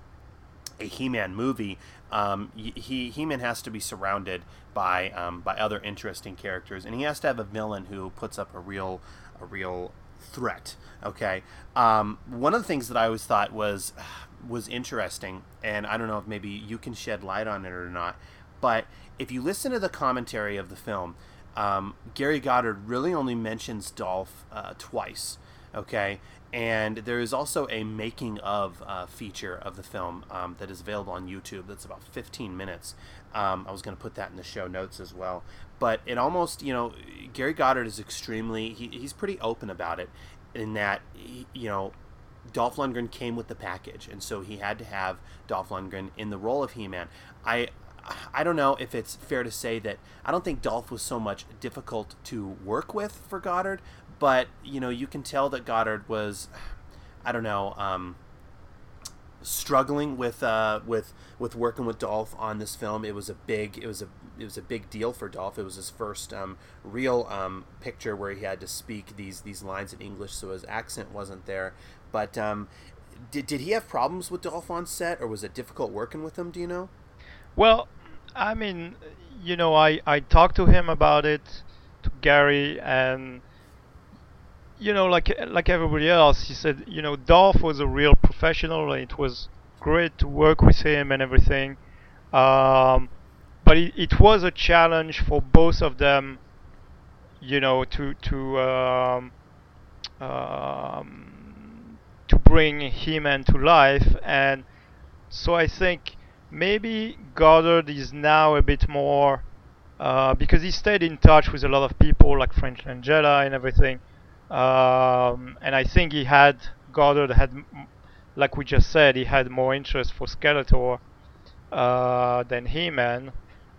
a He-Man movie. Um, he He-Man has to be surrounded by um, by other interesting characters, and he has to have a villain who puts up a real a real threat. Okay, um, one of the things that I always thought was was interesting, and I don't know if maybe you can shed light on it or not, but if you listen to the commentary of the film, um, Gary Goddard really only mentions Dolph uh, twice. Okay, and there is also a making of uh, feature of the film um, that is available on YouTube. That's about 15 minutes. Um, I was going to put that in the show notes as well. But it almost, you know, Gary Goddard is extremely, he, he's pretty open about it in that, you know, Dolph Lundgren came with the package, and so he had to have Dolph Lundgren in the role of He-Man. I I don't know if it's fair to say that I don't think Dolph was so much difficult to work with for Goddard, but you know you can tell that Goddard was, I don't know, um, struggling with uh, with with working with Dolph on this film. It was a big it was a it was a big deal for Dolph. It was his first um, real um, picture where he had to speak these these lines in English, so his accent wasn't there. But um, did did he have problems with Dolph on set, or was it difficult working with him? Do you know? Well, I mean, you know, I I talked to him about it, to Gary, and you know, like like everybody else, he said, you know, Dolph was a real professional, and it was great to work with him and everything. Um, but it, it was a challenge for both of them, you know, to to um, um, bring He-Man to life, and so I think maybe Goddard is now a bit more uh, because he stayed in touch with a lot of people like Frank Langella and everything. Um, and I think he had Goddard had, like we just said, he had more interest for Skeletor uh, than He-Man.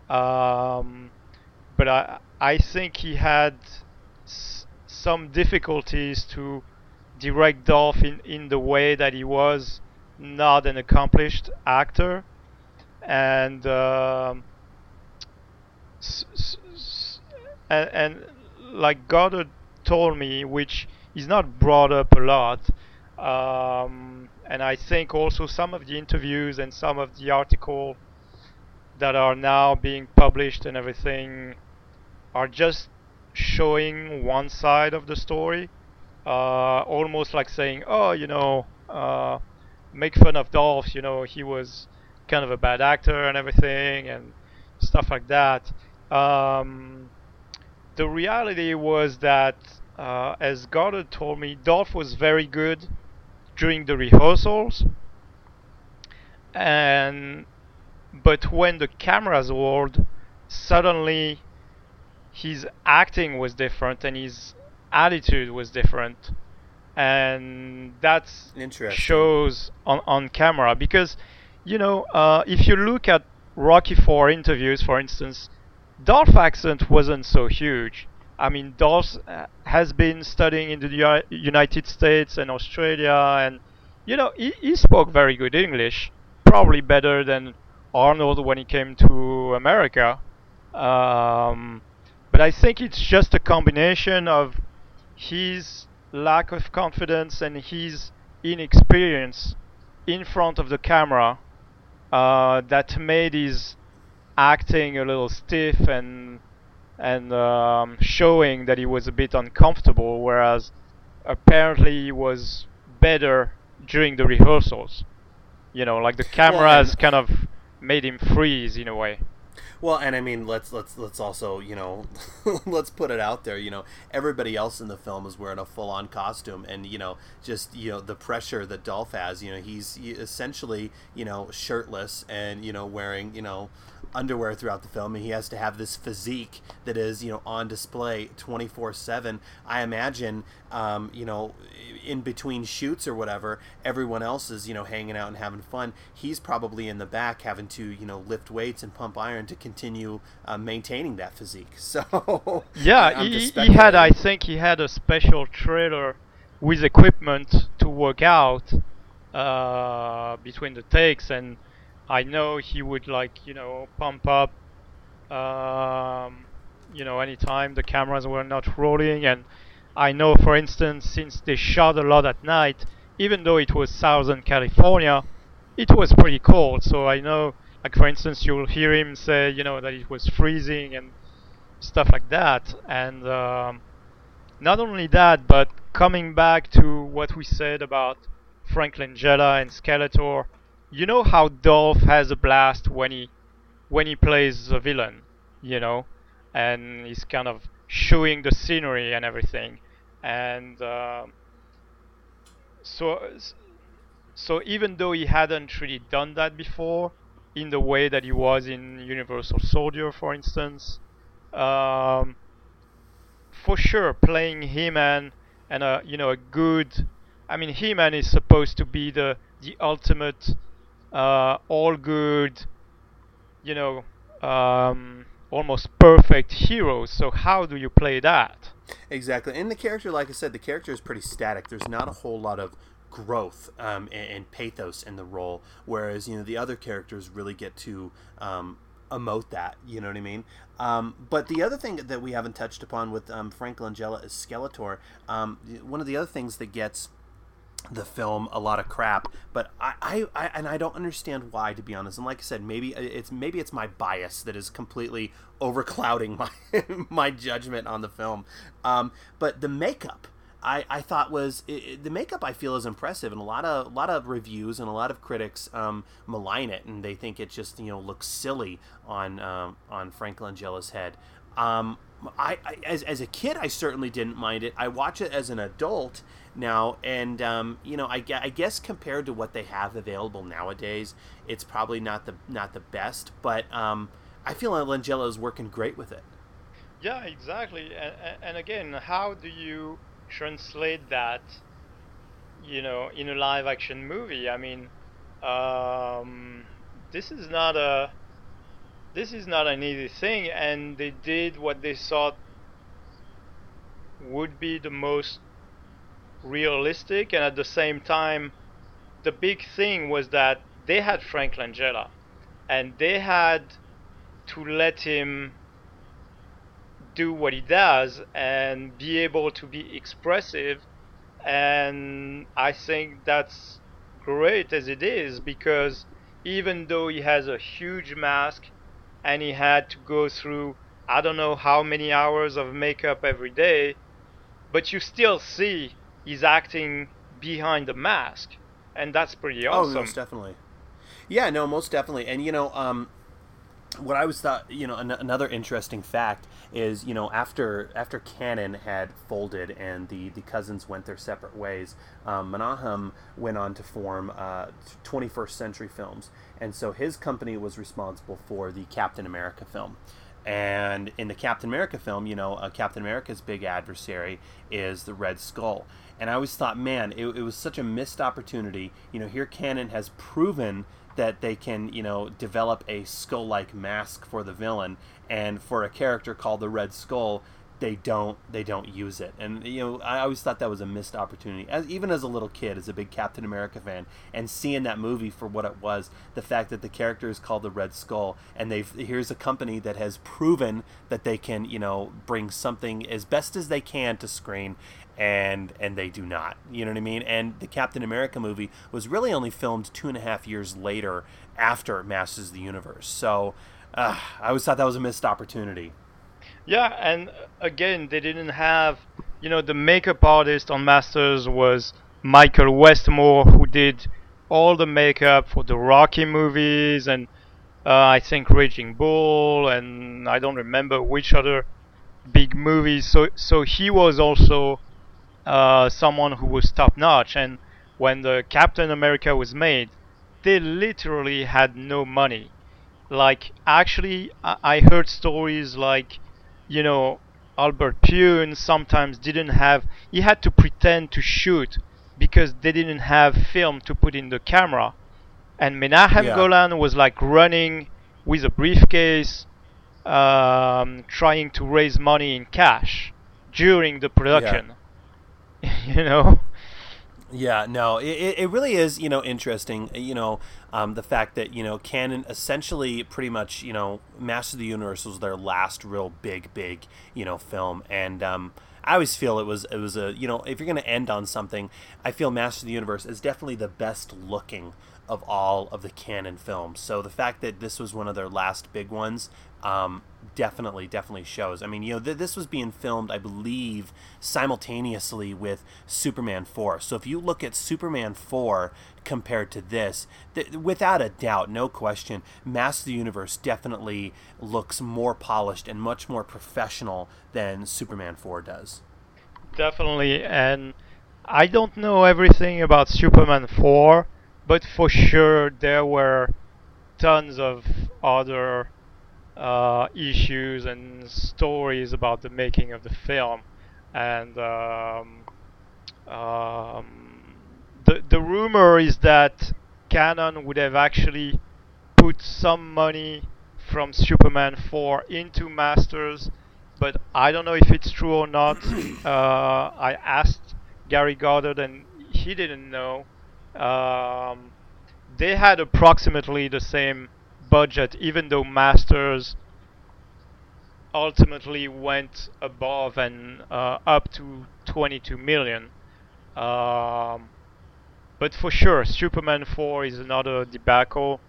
Um, but I I think he had s- some difficulties to direct Dolph in, in the way that he was not an accomplished actor and um, and, and like Goddard told me, which is not brought up a lot. Um, and I think also some of the interviews and some of the articles that are now being published and everything are just showing one side of the story, uh, almost like saying, "Oh, you know, uh, make fun of Dolph. You know, he was kind of a bad actor and everything, and stuff like that." Um, the reality was that, uh, as Goddard told me, Dolph was very good during the rehearsals, and but when the cameras rolled, suddenly his acting was different and his attitude was different, and that shows on on camera because, you know, uh, if you look at Rocky Four interviews, for instance Dolph accent wasn't so huge. I mean, Dolph uh, has been studying in the United States and Australia, and you know, he, he spoke very good English, probably better than Arnold when he came to America. Um, but I think it's just a combination of his lack of confidence and his inexperience in front of the camera uh, that made his acting a little stiff and and um, showing that he was a bit uncomfortable, whereas apparently he was better during the rehearsals. You know, like the cameras well, kind of made him freeze in a way. Well, and I mean, let's let's let's also you know, <laughs> let's put it out there. You know, everybody else in the film is wearing a full-on costume, and you know, just you know, the pressure that Dolph has. You know, he's essentially you know shirtless and you know wearing you know underwear throughout the film and he has to have this physique that is you know on display 24 7 i imagine um, you know in between shoots or whatever everyone else is you know hanging out and having fun. He's probably in the back having to you know lift weights and pump iron to continue uh, maintaining that physique. <laughs> So yeah he, he had i think he had a special trailer with equipment to work out uh, between the takes and I know he would like you know pump up um, you know anytime the cameras were not rolling and I know, for instance, since they shot a lot at night, even though it was Southern California, it was pretty cold. So I know, like for instance, you'll hear him say, you know, that it was freezing and stuff like that. And um, not only that, but coming back to what we said about Frank Langella and Skeletor, you know how Dolph has a blast when he when he plays the villain, you know, and he's kind of showing the scenery and everything, and uh, so so even though he hadn't really done that before in the way that he was in Universal Soldier, for instance, um, for sure playing He-Man and a you know a good, I mean He-Man is supposed to be the the ultimate uh, all good, you know, um, almost perfect heroes. So how do you play that? Exactly, and the character, like I said, the character is pretty static. There's not a whole lot of growth um, and, and, pathos in the role, whereas you know the other characters really get to um, emote that. You know what I mean? Um, but the other thing that we haven't touched upon with um, Frank Langella is Skeletor. Um, one of the other things that gets the film a lot of crap but I, I, I, and i don't understand why to be honest and like i said maybe it's maybe it's my bias that is completely overclouding <laughs> my my judgment on the film um, but the makeup I, I thought was it, the makeup I feel is impressive and a lot of a lot of reviews and a lot of critics um, malign it and they think it just you know looks silly on um, on Frank Langella's head. Um, I, I, as, as a kid I certainly didn't mind it. I watch it as an adult now and um, you know I, I guess compared to what they have available nowadays it's probably not the not the best but um, I feel like Langella is working great with it. Yeah, exactly. And, and again, how do you translate that, you know, in a live action movie. I mean, um, this is not a this is not an easy thing, and they did what they thought would be the most realistic, and at the same time, the big thing was that they had Frank Langella, and they had to let him do what he does and be able to be expressive and I think that's great as it is because even though he has a huge mask and he had to go through I don't know how many hours of makeup every day but you still see he's acting behind the mask and that's pretty awesome. Oh, most definitely. Yeah, no, most definitely. And you know, um, what I was thought, you know, an- another interesting fact is, you know, after after Cannon had folded and the the cousins went their separate ways, um, Menahem went on to form uh, 21st Century Films, and so his company was responsible for the Captain America film. And in the Captain America film, you know, uh, Captain America's big adversary is the Red Skull. And I always thought, man, it, it was such a missed opportunity. You know, here Cannon has proven that they can, you know, develop a skull-like mask for the villain, and for a character called the Red Skull, they don't they don't use it. And you know, I always thought that was a missed opportunity. As even as a little kid, as a big Captain America fan, and seeing that movie for what it was, the fact that the character is called the Red Skull, and they've here's a company that has proven that they can, you know, bring something as best as they can to screen and and they do not. You know what I mean? And the Captain America movie was really only filmed two and a half years later after Masters of the Universe. So uh, I always thought that was a missed opportunity. Yeah, and again, they didn't have, you know, the makeup artist on Masters was Michael Westmore, who did all the makeup for the Rocky movies and uh, I think Raging Bull, and I don't remember which other big movies. So so he was also uh, someone who was top notch. And when the Captain America was made, they literally had no money. Like, actually, I, I heard stories like, you know, Albert Pyun sometimes didn't have, he had to pretend to shoot because they didn't have film to put in the camera. And Menahem yeah. Golan was like running with a briefcase, um, trying to raise money in cash during the production. Yeah. <laughs> you know. Yeah, no, it, it really is, you know, interesting, you know, um, the fact that, you know, Cannon essentially pretty much, you know, Master of the Universe was their last real big, big, you know, film. And um, I always feel it was it was a you know if you're going to end on something, I feel Master of the Universe is definitely the best looking of all of the Cannon films. So the fact that this was one of their last big ones um, definitely, definitely shows. I mean, you know, th- this was being filmed, I believe, simultaneously with Superman 4. So if you look at Superman 4 compared to this, th- without a doubt, no question, Master of the Universe definitely looks more polished and much more professional than Superman 4 does. Definitely, and I don't know everything about Superman 4 but for sure there were tons of other uh, issues and stories about the making of the film, and um, um, the the rumor is that Cannon would have actually put some money from Superman 4 into Masters, but I don't know if it's true or not. <clears throat> uh, I asked Gary Goddard and he didn't know. Um, they had approximately the same budget, even though Masters ultimately went above and uh, up to 22 million. Um, but for sure, Superman 4 is another debacle.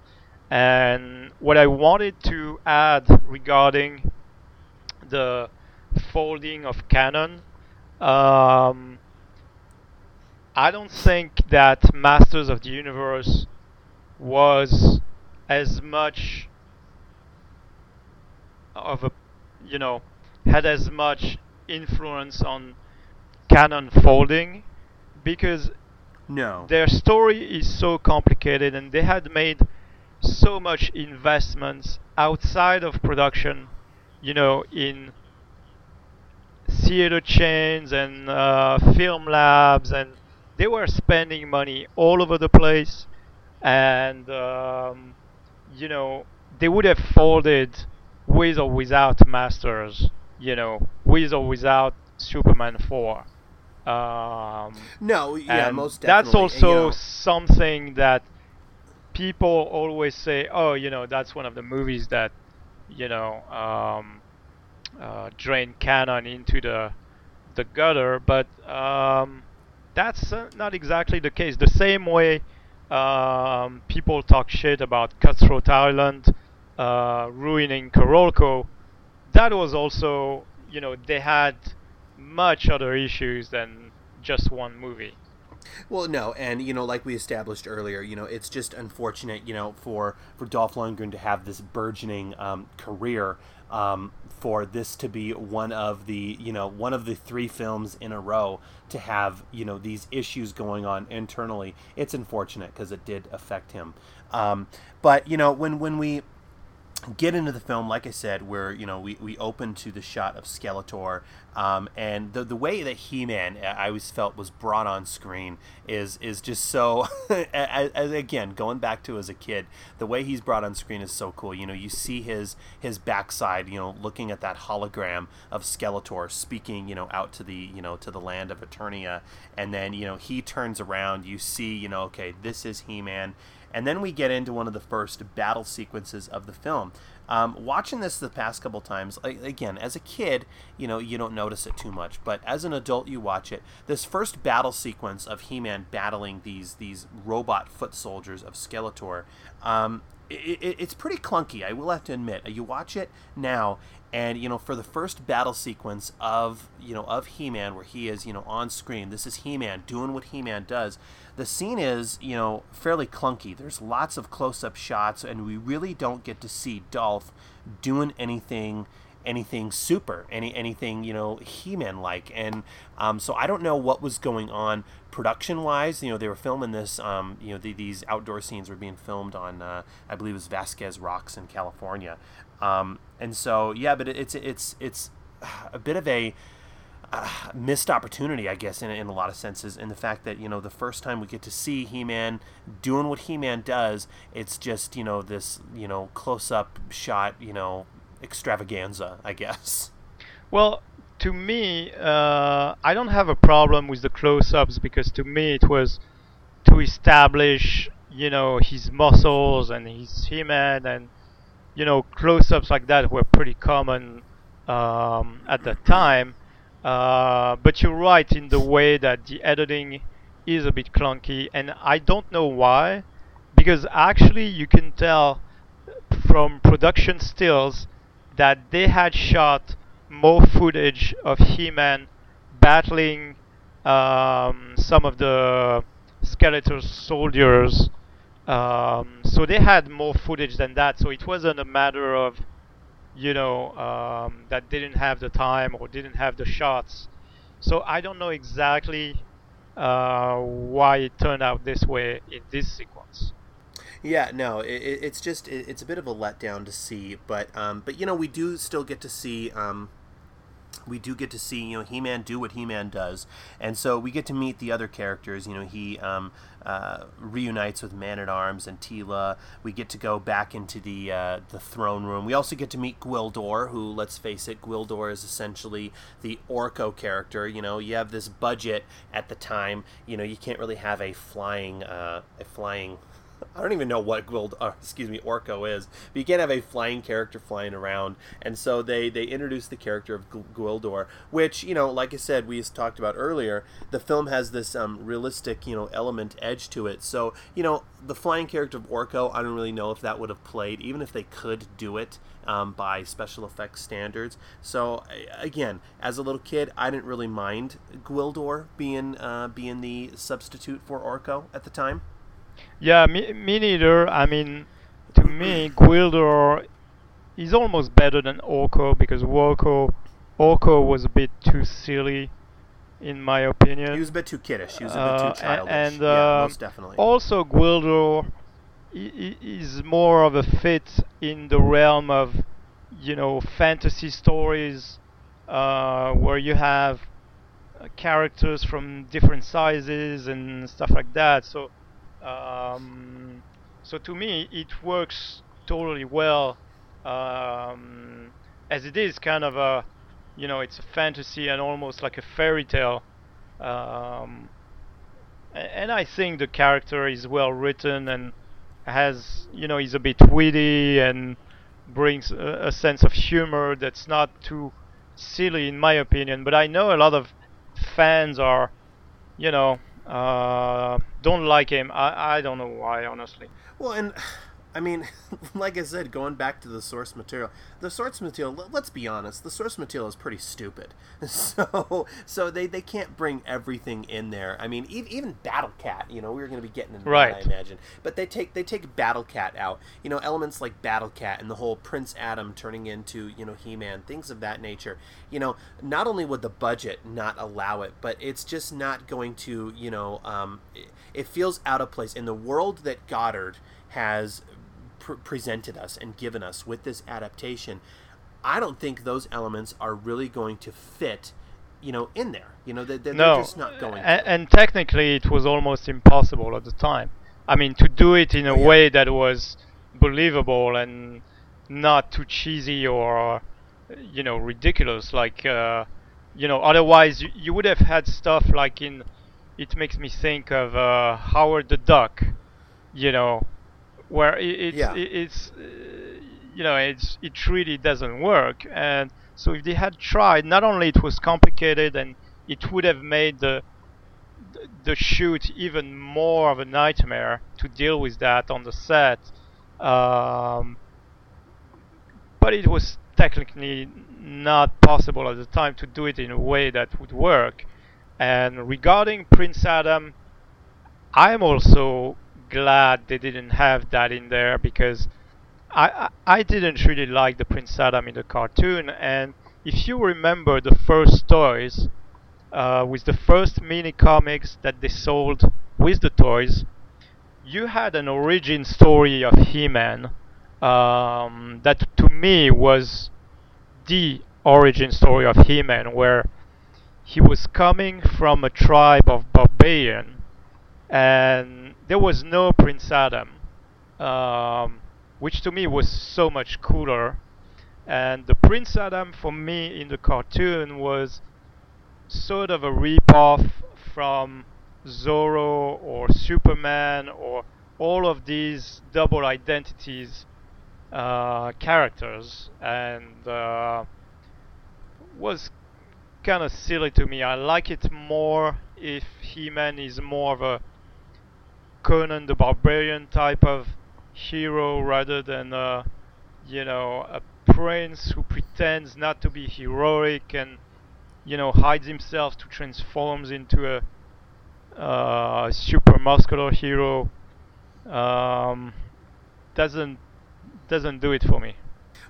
And what I wanted to add regarding the folding of Cannon, um, I don't think that Masters of the Universe was as much of a, you know, had as much influence on Cannon folding because no. their story is so complicated and they had made so much investments outside of production you know in theater chains and uh, film labs and they were spending money all over the place, and um, you know they would have folded with or without Masters, you know, with or without Superman 4. Um, no, yeah, most definitely. That's also you know. something that people always say, oh, you know, that's one of the movies that, you know, um, uh, drain Cannon into the the gutter. But um, that's uh, not exactly the case. The same way um, people talk shit about Cutthroat Island uh, ruining Carolco, that was also, you know, they had much other issues than just one movie. Well, no, and you know, like we established earlier, you know, it's just unfortunate, you know, for for Dolph Lundgren to have this burgeoning um, career um, for this to be one of the you know one of the three films in a row to have you know these issues going on internally. It's unfortunate because it did affect him. Um, but you know when when we get into the film, like I said, where you know we, we open to the shot of Skeletor, um, and the the way that He Man I always felt was brought on screen is is just so. <laughs> as, again, going back to as a kid, the way he's brought on screen is so cool. You know, you see his his backside, you know, looking at that hologram of Skeletor speaking, you know, out to the you know to the land of Eternia, and then you know he turns around, you see, you know, okay, this is He Man and then we get into one of the first battle sequences of the film. Um, watching this the past couple times, again, as a kid, you know, you don't notice it too much, but as an adult, you watch it. This first battle sequence of He-Man battling these these robot foot soldiers of Skeletor, um, it, it, it's pretty clunky. I will have to admit. You watch it now, and you know for the first battle sequence of you know of he-man where he is you know on screen this is he-man doing what he-man does the scene is you know fairly clunky. There's lots of close-up shots and we really don't get to see dolph doing anything anything super any anything you know he-man like and um, so i don't know what was going on production wise you know they were filming this um, you know the, these outdoor scenes were being filmed on uh, i believe it was vasquez rocks in california um, and so yeah, but it's it's it's a bit of a uh, missed opportunity, I guess, in, in a lot of senses, in the fact that you know the first time we get to see He-Man doing what He-Man does, it's just you know this you know close-up shot, you know extravaganza, I guess. Well, to me, uh, I don't have a problem with the close-ups because to me it was to establish you know his muscles and his He-Man and you know, close-ups like that were pretty common um, at that time. Uh, but you're right in the way that the editing is a bit clunky, and I don't know why, because actually you can tell from production stills that they had shot more footage of He-Man battling um, some of the Skeletor soldiers. Um, so they had more footage than that. So it wasn't a matter of, you know, um, that didn't have the time or didn't have the shots. So I don't know exactly uh, why it turned out this way in this sequence. Yeah, no, it, it's just it, it's a bit of a letdown to see, but um, but you know we do still get to see um, we do get to see you know He-Man do what He-Man does, and so we get to meet the other characters. You know he um, uh, reunites with Man at Arms and Teela. We get to go back into the uh, the throne room. We also get to meet Gwildor, who let's face it, Gwildor is essentially the Orko character. You know you have this budget at the time. You know you can't really have a flying uh, a flying I don't even know what Gwild, uh, excuse me, Orko is. But you can't have a flying character flying around, and so they they introduced the character of Gwildor, which you know, like I said, we talked about earlier. The film has this um, realistic, you know, element edge to it. So you know, the flying character of Orko, I don't really know if that would have played, even if they could do it um, by special effects standards. So again, as a little kid, I didn't really mind Gwildor being uh, being the substitute for Orko at the time. Yeah, me, me neither. I mean, to me, Gwildor is almost better than Orko because Orko, Orko was a bit too silly, in my opinion. He was a bit too kiddish. He was a bit too uh, childish. And, yeah, um, most definitely. Also, Gwildor is more of a fit in the realm of, you know, fantasy stories, uh, where you have uh, characters from different sizes and stuff like that. So um, so to me, it works totally well, um, as it is kind of a, you know, it's a fantasy and almost like a fairy tale. Um, and I think the character is well written and has, you know, he's a bit witty and brings a, a sense of humor that's not too silly in my opinion. But I know a lot of fans are, you know, uh, don't like him. I, I don't know why, honestly. Well, and I mean, <laughs> like I said, going back to the source material, the source material. Let's be honest, the source material is pretty stupid. <laughs> So, so they, they can't bring everything in there. I mean, even Battle Cat. You know, we were going to be getting into right. that, I imagine. But they take they take Battle Cat out. You know, elements like Battle Cat and the whole Prince Adam turning into you know He Man, things of that nature. You know, not only would the budget not allow it, but it's just not going to. You know, um, it, it feels out of place in the world that Goddard has pr- presented us and given us with this adaptation, I don't think those elements are really going to fit, you know, in there. You know, they, they're, no. just not going. And, and, technically, it was almost impossible at the time. I mean, to do it in a yeah. way that was believable and not too cheesy or, you know, ridiculous. Like, uh, you know, otherwise you, you would have had stuff like in. It makes me think of uh, Howard the Duck, you know, where it's yeah. it's uh, you know it's it really doesn't work and so if they had tried not only it was complicated and it would have made the the shoot even more of a nightmare to deal with that on the set um, but it was technically not possible at the time to do it in a way that would work and regarding Prince Adam I'm also glad they didn't have that in there because I, I, I didn't really like the Prince Adam in the cartoon. And if you remember the first toys, uh, with the first mini comics that they sold with the toys, you had an origin story of He-Man um, that to me was the origin story of He-Man, where he was coming from a tribe of barbarian, and there was no Prince Adam, um, which to me was so much cooler. And the Prince Adam for me in the cartoon was sort of a rip-off from Zorro or Superman or all of these double identities uh, characters, and uh, was kind of silly to me. I like it more if He-Man is more of a Conan the Barbarian type of hero rather than uh, you know a prince who pretends not to be heroic and you know hides himself to transforms into a uh, super muscular hero um, doesn't doesn't do it for me.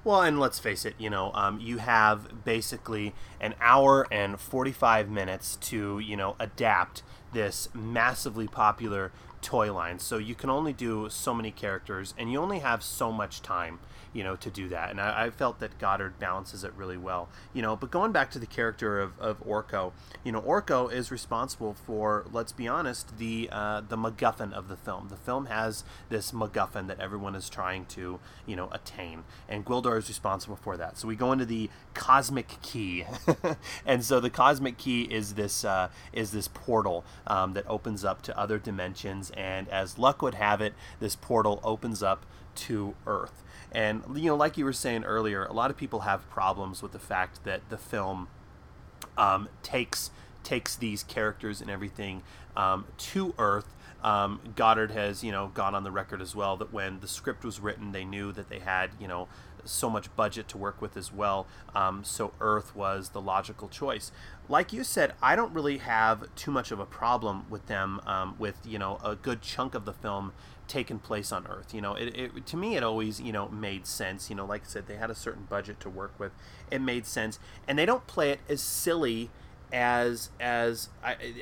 Well, and let's face it, you know, um, you have basically an hour and 45 minutes to, you know, adapt this massively popular toy line. So you can only do so many characters, and you only have so much time you know, to do that. And I, I, felt that Goddard balances it really well, you know. But going back to the character of, of Orko, you know, Orko is responsible for, let's be honest, the uh, the MacGuffin of the film. The film has this MacGuffin that everyone is trying to, you know, attain, and Gwildor is responsible for that. So we go into the cosmic key, <laughs> and so the cosmic key is this uh, is this portal um, that opens up to other dimensions, and as luck would have it, this portal opens up to Earth. And you know, like you were saying earlier, a lot of people have problems with the fact that the film um, takes takes these characters and everything um, to Earth. Um, Goddard has, you know, gone on the record as well that when the script was written, they knew that they had, you know, so much budget to work with as well. Um, so Earth was the logical choice. Like you said, I don't really have too much of a problem with them um, with you know a good chunk of the film taken place on Earth. You know, it, it, to me it always you know made sense. You know, like I said, they had a certain budget to work with. It made sense, and they don't play it as silly as as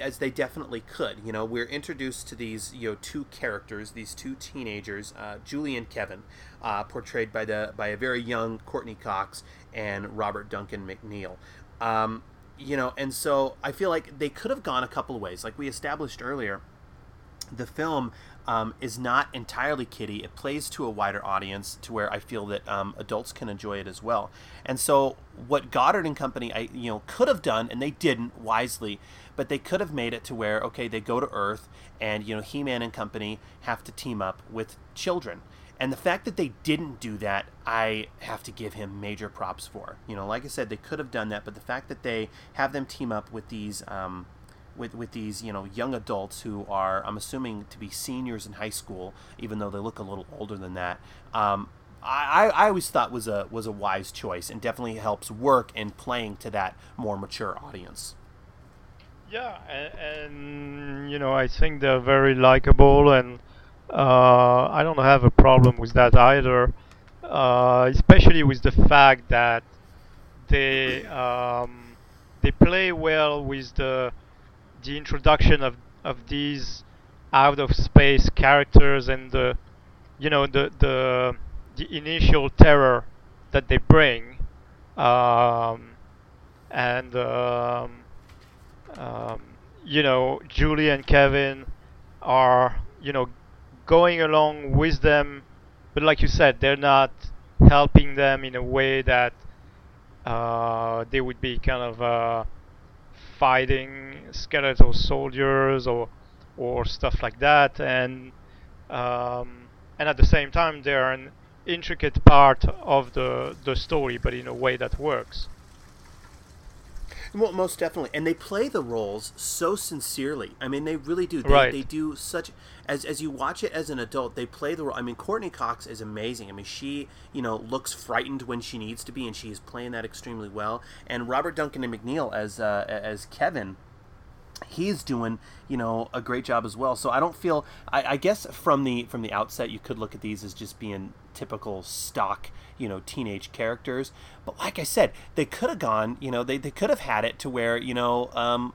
as they definitely could. You know, we're introduced to these you know two characters, these two teenagers, uh, Julie and Kevin, uh, portrayed by the by a very young Courteney Cox and Robert Duncan McNeil. Um, you know, and so I feel like they could have gone a couple of ways. Like we established earlier, the film um, is not entirely kiddie. It plays to a wider audience, to where I feel that um, adults can enjoy it as well. And so, what Goddard and company, I you know, could have done, and they didn't wisely, but they could have made it to where okay, they go to Earth, and you know, He-Man and company have to team up with children. And the fact that they didn't do that, I have to give him major props for. You know, like I said, they could have done that, but the fact that they have them team up with these um, with with these you know young adults who are I'm assuming to be seniors in high school, even though they look a little older than that. Um, I, I always thought was a was a wise choice and definitely helps work in playing to that more mature audience. Yeah, and, and you know I think they're very likable, and uh, I don't have a problem with that either. Uh, especially with the fact that they um, they play well with the the introduction of of these out of space characters and the you know the the the initial terror that they bring um, and um, um, you know Julie and Kevin are you know going along with them but like you said they're not helping them in a way that uh, they would be kind of uh, fighting skeletal soldiers or or stuff like that, and um, and at the same time they're an intricate part of the the story, but in a way that works. Well, most definitely, and they play the roles so sincerely. I mean, they really do. They, right. they do such as as you watch it as an adult. They play the role. I mean, Courteney Cox is amazing. I mean, she you know looks frightened when she needs to be, and she's playing that extremely well. And Robert Duncan and McNeil as uh, as Kevin he's doing you know a great job as well so i don't feel I, I, guess from the from the outset you could look at these as just being typical stock you know teenage characters but like i said they could have gone you know they, they could have had it to where you know um,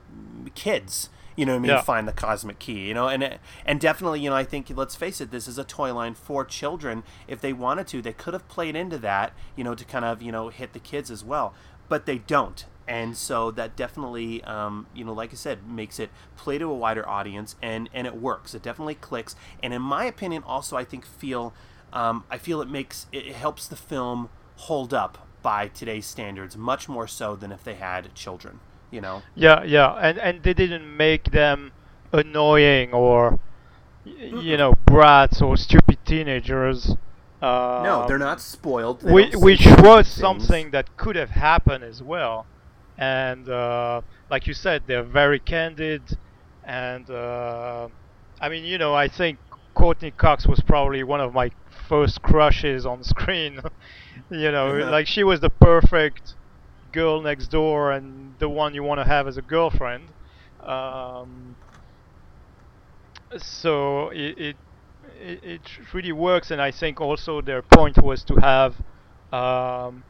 kids you know what I mean, yeah. find the cosmic key, you know, and and definitely, you know, I think let's face it, this is a toy line for children. If they wanted to, they could have played into that, you know, to kind of you know hit the kids as well, but they don't. And so that definitely um, you know like i said makes it play to a wider audience and and it works. It definitely clicks. And in my opinion also i think feel um, i feel it makes it helps the film hold up by today's standards much more so than if they had children you know yeah yeah and and they didn't make them annoying or you know brats or stupid teenagers no, they're not spoiled. They which, which was something that could have happened as well and uh, like you said, they're very candid, and uh, I mean, you know, I think Courteney Cox was probably one of my first crushes on screen. <laughs> you know, <laughs> like she was the perfect girl next door and the one you want to have as a girlfriend. Um, so it, it, it really works, and I think also their point was to have um,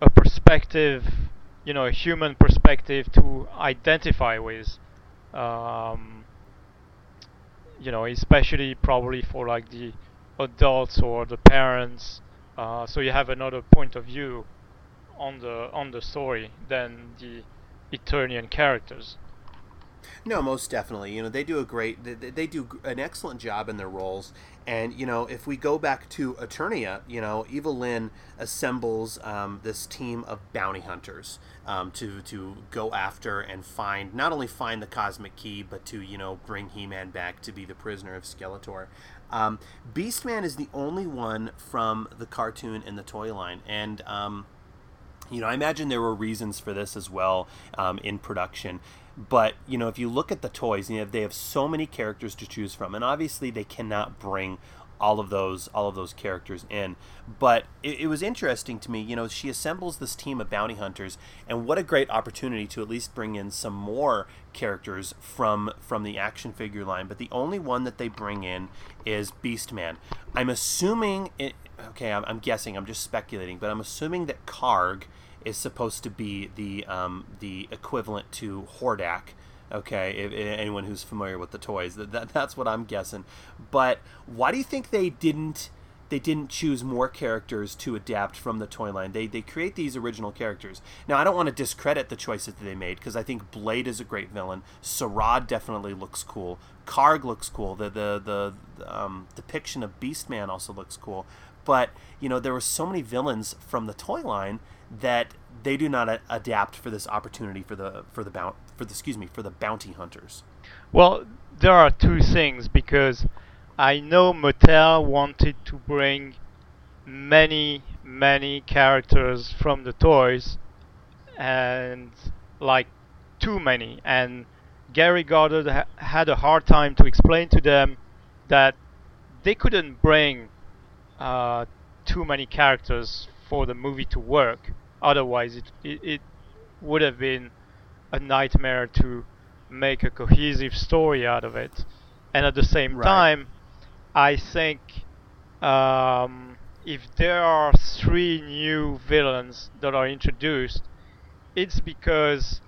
a perspective, you know, a human perspective to identify with. Um, you know, especially probably for like the adults or the parents. Uh, so you have another point of view on the on the story than the Eternian characters. No, most definitely. You know, they do a great, they, they do an excellent job in their roles. And you know, if we go back to Eternia, you know, Evil-Lyn assembles um, this team of bounty hunters um, to to go after and find not only find the cosmic key, but to you know bring He-Man back to be the prisoner of Skeletor. Um, Beastman is the only one from the cartoon and the toy line, and um, you know, I imagine there were reasons for this as well um, in production. But you know, if you look at the toys, you know, they have so many characters to choose from, and obviously they cannot bring all of those all of those characters in. But it, it, was interesting to me. You know, she assembles this team of bounty hunters, and what a great opportunity to at least bring in some more characters from from the action figure line. But the only one that they bring in is Beastman. I'm assuming it. Okay, I'm, I'm guessing. I'm just speculating, but I'm assuming that Karg is supposed to be the um, the equivalent to Hordak. Okay, if, if anyone who's familiar with the toys, that, that that's what I'm guessing. But why do you think they didn't? they didn't choose more characters to adapt from the toy line. They, they create these original characters. Now, I don't want to discredit the choices that they made because I think Blade is a great villain. Saurod definitely looks cool. Karg looks cool. The the the um, depiction of Beastman also looks cool. But you know there were so many villains from the toy line that they do not a- adapt for this opportunity for the for the bounty for the excuse me for the bounty hunters. Well, there are two things because I know Mattel wanted to bring many many characters from the toys and like too many and Gary Goddard ha- had a hard time to explain to them that they couldn't bring uh, too many characters for the movie to work. Otherwise, it, it, it would have been a nightmare to make a cohesive story out of it. And at the same right. time, I think um, if there are three new villains that are introduced, it's because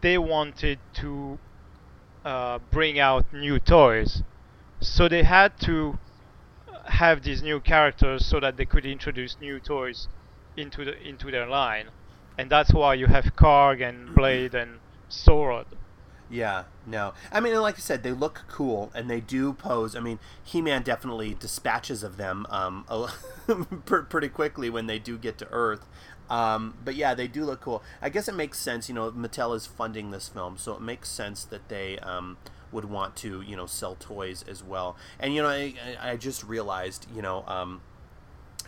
they wanted to uh, bring out new toys. So they had to have these new characters so that they could introduce new toys into the into their line, and that's why you have Karg and Blade and Saurod. Yeah, no. I mean, like I said, they look cool and they do pose. I mean, He Man definitely dispatches of them um, <laughs> pretty quickly when they do get to Earth. Um, but yeah, they do look cool. I guess it makes sense. You know, Mattel is funding this film, so it makes sense that they um, would want to, you know, sell toys as well. And you know, I, I just realized, you know, um,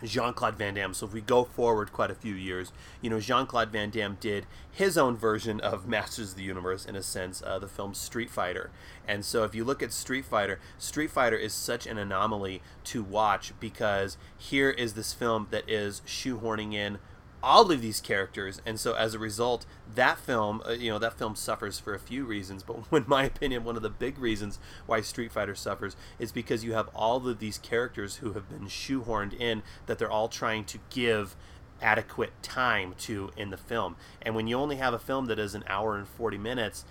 Jean Claude Van Damme. So if we go forward quite a few years, you know, Jean Claude Van Damme did his own version of <laughs> Masters of the Universe, in a sense, uh, the film Street Fighter. And so if you look at Street Fighter, Street Fighter is such an anomaly to watch because here is this film that is shoehorning in all of these characters, and so as a result, that film, uh, you know, that film suffers for a few reasons. But <laughs> in my opinion, one of the big reasons why Street Fighter suffers is because you have all of these characters who have been shoehorned in that they're all trying to give adequate time to in the film. And when you only have a film that is an hour and forty minutes,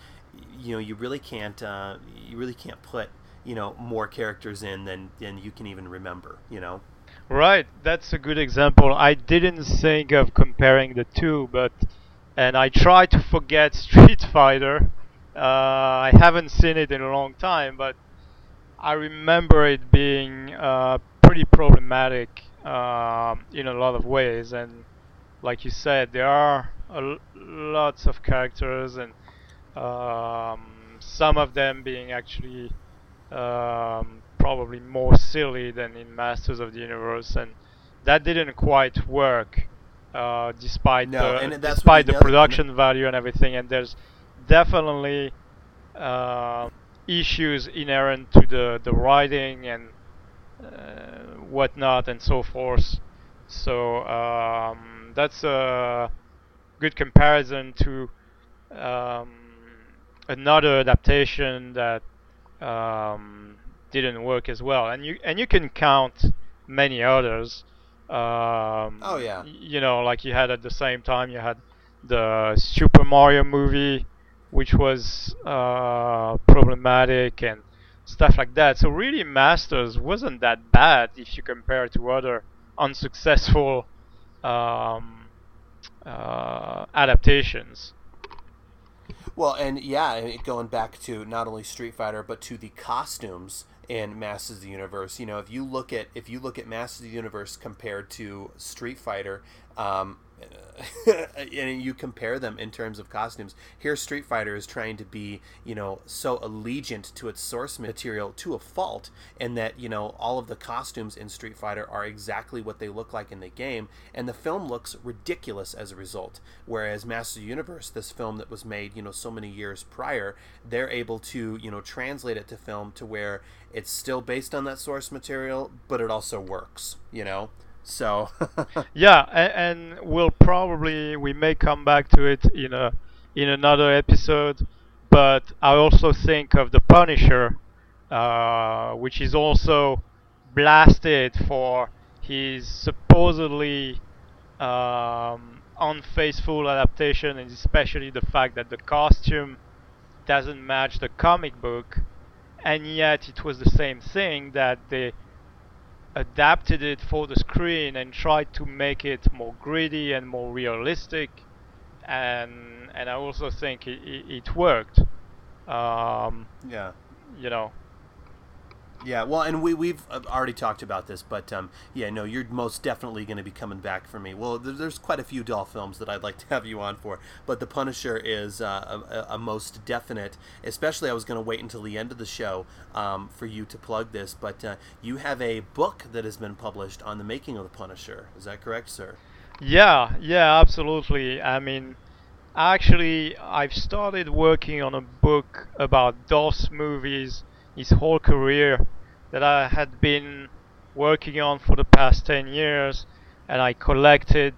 you know, you really can't, uh, you really can't put, you know, more characters in than than you can even remember. You know. Right, that's a good example. I didn't think of comparing the two, but and I try to forget <laughs> Street Fighter. Uh, I haven't seen it in a long time, but I remember it being uh, pretty problematic uh, in a lot of ways. And like you said, there are lots of characters, and um, some of them being actually um, probably more silly than in Masters of the Universe, and that didn't quite work uh, despite No, the despite the production value and everything. And there's definitely uh, issues inherent to the the writing and uh, whatnot and so forth. So um, that's a good comparison to um, another adaptation that um, didn't work as well. And you and you can count many others. Um, Oh, yeah. You know, like you had at the same time you had the Super Mario movie, which was uh, problematic and stuff like that. So really, Masters wasn't that bad if you compare to other unsuccessful um, uh, adaptations. Well, and yeah, going back to not only Street Fighter but to the costumes in Masters of the Universe. You know, if you look at if you look at Masters of the Universe compared to Street Fighter, um, <laughs> and you compare them in terms of costumes, here Street Fighter is trying to be, you know, so allegiant to its source material to a fault, and that you know all of the costumes in Street Fighter are exactly what they look like in the game, and the film looks ridiculous as a result. Whereas Masters of the Universe, this film that was made, you know, so many years prior, they're able to, you know, translate it to film to where it's still based on that source material, but it also works, you know. So <laughs> Yeah, and, and we'll probably we may come back to it in a in another episode. But I also think of the Punisher, uh, which is also blasted for his supposedly um, unfaithful adaptation, and especially the fact that the costume doesn't match the comic book, and yet it was the same thing that they adapted it for the screen and tried to make it more gritty and more realistic and and I also think it, it, it worked um, yeah. you know Yeah, well, and we we've uh, already talked about this, but um, yeah, no, you're most definitely going to be coming back for me. Well, there's quite a few Dolph films that I'd like to <laughs> have you on for, but The Punisher is uh, a, a most definite. Especially, I was going to wait until the end of the show um, for you to plug this, but uh, you have a book that has been published on the making of The Punisher. Is that correct, sir? yeah yeah absolutely I mean actually I've started working on a book about Dolph's movies his whole career that I had been working on for the past 10 years and I collected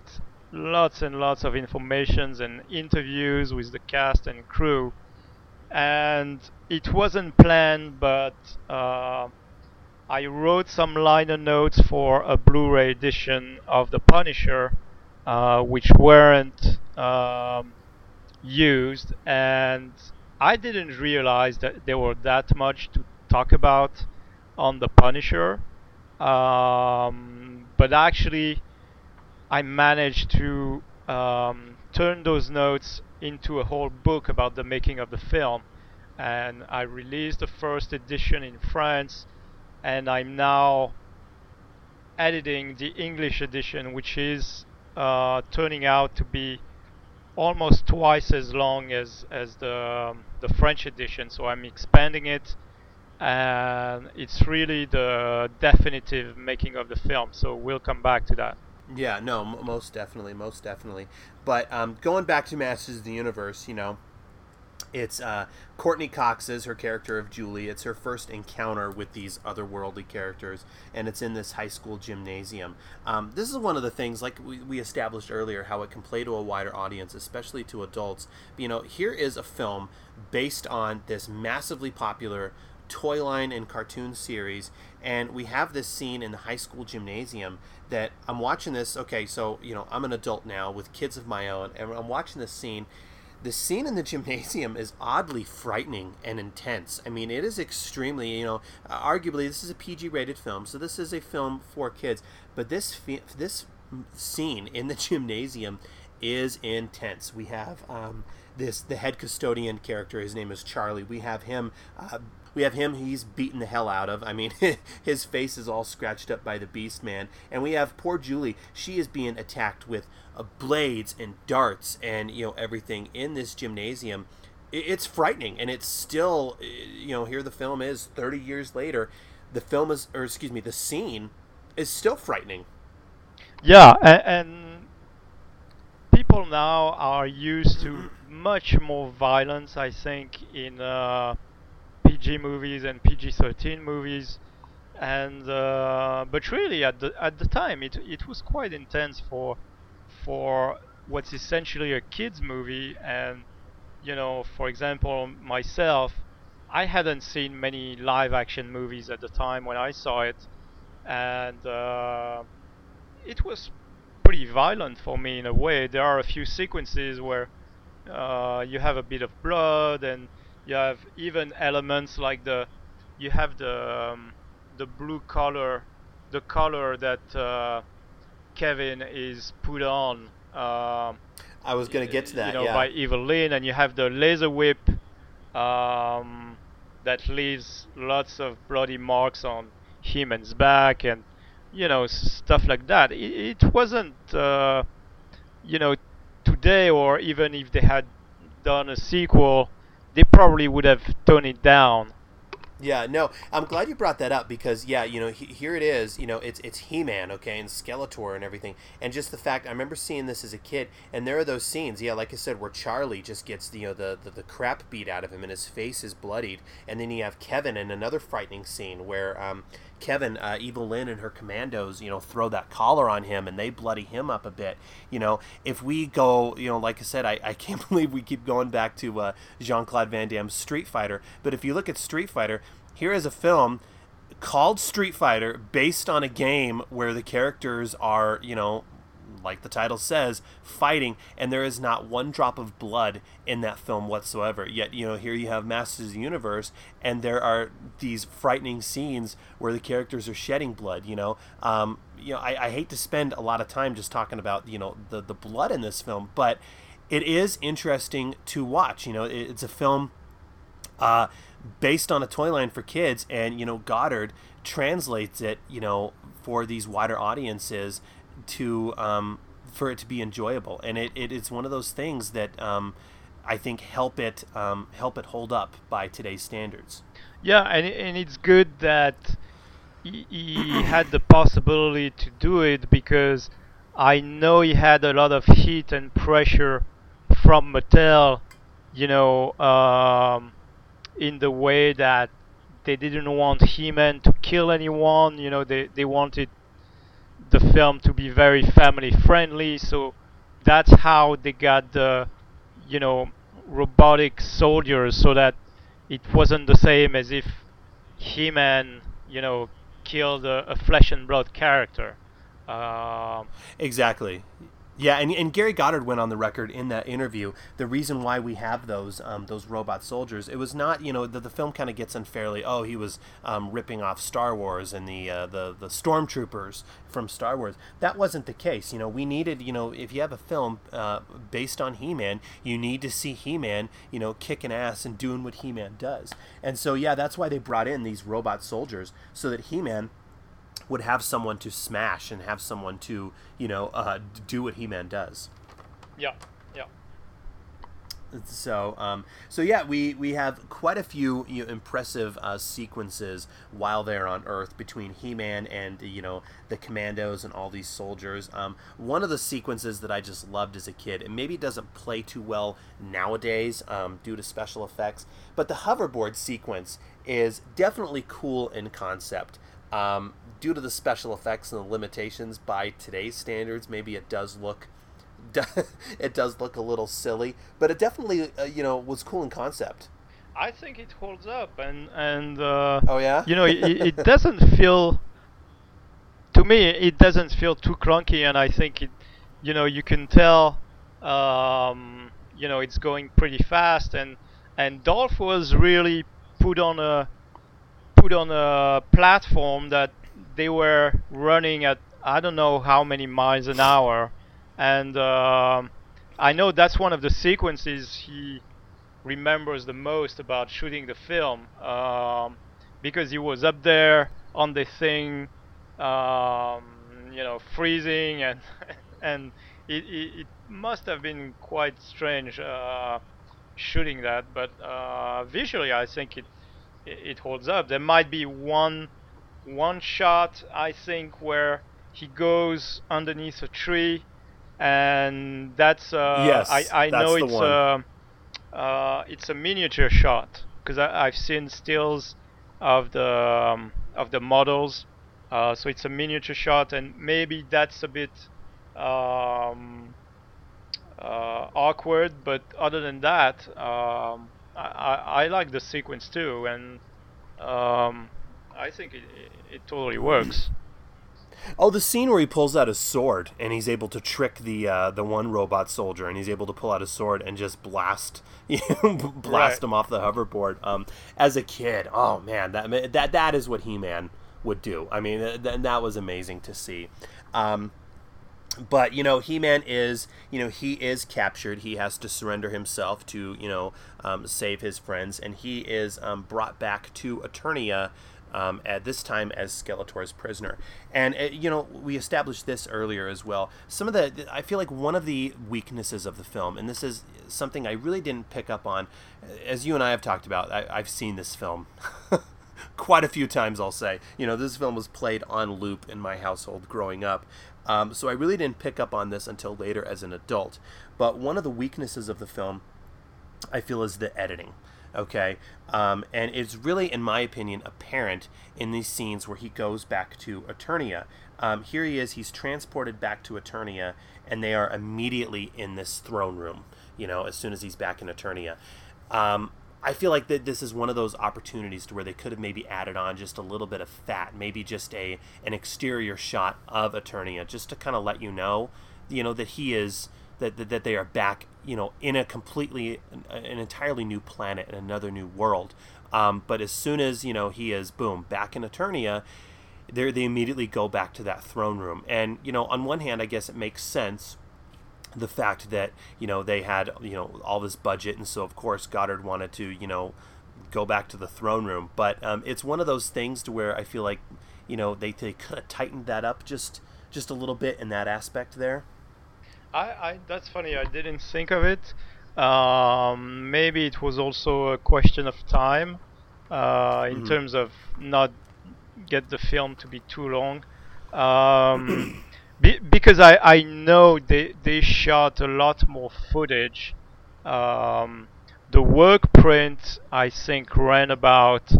lots and lots of informations and interviews with the cast and crew. And it wasn't planned but uh, I wrote some liner notes for a Blu-ray edition of The Punisher uh, which weren't um, used. And I didn't realize that there were that much to talk about on The Punisher um, but actually I managed to um, turn those notes into a whole book about the making of the film. And I released the first edition in France and I'm now editing the English edition which is uh, turning out to be almost twice as long as as the um, the French edition. So I'm expanding it and it's really the definitive making of the film so we'll come back to that Yeah, no, m- most definitely, most definitely. But um, going back to Masters of the Universe, you know, it's uh, Courteney Cox's her character of Julie. It's her first encounter with these otherworldly characters, and it's in this high school gymnasium. Um, this is one of the things, like we, we established earlier, how it can play to a wider audience, especially to adults. You know, here is a film based on this massively popular toy line and cartoon series and we have this scene in the high school gymnasium that I'm watching this okay so you know I'm an adult now with kids of my own and I'm watching this scene the scene in the <laughs> gymnasium is oddly frightening and intense. I mean, it is extremely, you know, arguably this is a PG-rated film, so this is a film for kids. But this this scene in the <laughs> gymnasium is intense. We have um, this the head custodian character. His name is Charlie. We have him. Uh, we have him. He's beaten the hell out of. I mean, <laughs> his face is all scratched up by the Beast Man. And we have poor Julie. She is being attacked with uh, blades and darts and you know everything in this gymnasium. It's frightening, and it's still, uh, you know, here the film is 30 years later. The film is, or excuse me, the scene is still frightening. Yeah, and, and people now are used to <clears throat> much more violence, I think, in uh, PG movies and PG-13 movies, and uh, but really at the at the time it it was quite intense for for what's essentially a kids movie, and you know, for example, myself, I hadn't seen many live-action movies at the time when I saw it, and uh, it was pretty violent for me in a way. There are a few sequences where uh, you have a bit of blood, and you have even elements like the you have the um, the blue color, the color that uh, Kevin is put on. Um, I was going to get to that. You know, yeah. by Evil-Lyn, and you have the laser whip um, that leaves lots of bloody marks on He-Man's back, and you know stuff like that. It, it wasn't, uh, you know, today or even if they had done a sequel, they probably would have toned it down. Yeah, no, I'm glad you brought that up because yeah, you know, he, here it is. You know, it's it's He-Man, okay, and Skeletor and everything, and just the fact I remember seeing this as a kid, and there are those scenes, yeah, like I said, where Charlie just gets you know the the, the crap beat out of him and his face is bloodied, and then you have Kevin in another frightening scene where um, Kevin, uh, Evil-Lyn, and her commandos, you know, throw that collar on him and they bloody him up a bit. You know, if we go, you know, like I said, I, I <laughs> can't believe we keep going back to uh, Jean Claude Van Damme's Street Fighter. But if you look at Street Fighter, here is a film called Street Fighter based on a game where the characters are, you know, like the title says, fighting, and there is not one drop of blood in that film whatsoever. Yet, you know, here you have Masters of the Universe, and there are these frightening scenes where the characters are shedding blood. You know, um, you know, I, I hate to spend a lot of time just talking about you know the the blood in this film, but it is interesting to watch. You know, it, it's a film. Uh, based on a toy line for kids and you know goddard translates it you know for these wider audiences to um, for it to be enjoyable and it, it it's one of those things that um, i think help it um, help it hold up by today's standards yeah and, and it's good that he, he <coughs> had the possibility to do it because i know he had a lot of heat and pressure from mattel you know um, in the way that they didn't want He-Man to kill anyone. You know, they they wanted the film to be very family friendly. So that's how they got the you know robotic soldiers, so that it wasn't the same as if He-Man you know killed a, a flesh and blood character. Um, exactly. Yeah, and, and Gary Goddard went on the record in that interview. The reason why we have those um, those robot soldiers, it was not you know the, the film kind of gets unfairly. Oh, he was um, ripping off Star Wars and the uh, the the stormtroopers from Star Wars. That wasn't the case. You know, we needed you know if you have a film uh, based on He-Man, you need to see He-Man you know kicking ass and doing what He-Man does. And so yeah, that's why they brought in these robot soldiers so that He-Man would have someone to smash and have someone to you know uh, do what He-Man does. Yeah, yeah. So, um, so yeah, we, we have quite a few you know, impressive uh, sequences while they're on Earth between He-Man and you know the Commandos and all these soldiers. Um, one of the sequences that I just loved as a kid, and maybe it doesn't play too well nowadays um, due to special effects, but the hoverboard sequence is definitely cool in concept. Um, due to the special effects and the limitations by today's standards, maybe it does look <laughs> it does look a little silly, but it definitely uh, you know was cool in concept. I think it holds up, and and uh, oh yeah, you know it, it doesn't feel to me it doesn't feel too clunky, and I think it you know you can tell um, you know it's going pretty fast, and and Dolph was really put on a put on a platform that they were running at I don't know how many miles an hour, and uh, I know that's one of the sequences he remembers the most about shooting the film um, because he was up there on the thing, um, you know, freezing and <laughs> and it, it, it, must have been quite strange uh, shooting that, but uh, visually I think it it holds up. There might be one one shot I think where he goes underneath a tree and that's uh, Yes, I, I that's know it's a uh, it's a miniature shot because I've seen stills of the um, of the models, uh, so it's a miniature shot, and maybe that's a bit um, uh, awkward. But other than that, um, I, I, like the sequence too, and um, I think it, it, totally works. Oh, the scene where he pulls out his sword and he's able to trick the uh, the one robot soldier, and he's able to pull out his sword and just blast <laughs> you know, blast Right. him off the hoverboard. Um, as a kid, oh man, that that that is what He Man would do. I mean, th- th- that was amazing to see. Um, but you know he-man is you know he is captured. He has to surrender himself to you know um, save his friends. And he is um, brought back to eternia um, at this time as skeletor's prisoner. And uh, you know we established this earlier as well. Some of the i feel like one of the weaknesses of the film and this is something i really didn't pick up on as you and i have talked about I, i've seen this film <laughs> quite a few times i'll say. You know this film was played on loop in my household growing up um, so I really didn't pick up on this until later as an adult. But one of the weaknesses of the film, I feel, is the editing. Okay, um, and it's really, in my opinion, apparent in these scenes where he goes back to Eternia. Um, here he is; he's transported back to Eternia, and they are immediately in this throne room. You know, as soon as he's back in Eternia. Um, I feel like that this is one of those opportunities to where they could have maybe added on just a little bit of fat, maybe just a an exterior shot of Eternia, just to kind of let you know, you know, that he is that that, that they are back, you know, in a completely an, entirely new planet and another new world. Um, but as soon as you know he is boom back in Eternia, they they immediately go back to that throne room, and you know, on one hand, I guess it makes sense the fact that you know they had you know all this budget and so of course goddard wanted to you know go back to the throne room but um, it's one of those things to where i feel like you know they, they could have tightened that up just just a little bit in that aspect there I, I that's funny. I didn't think of it. Um, maybe it was also a question of time, uh, in Mhm. terms of not get the film to be too long. Um, <clears throat> be, because I, I know they they shot a lot more footage. Um, the work print I think ran about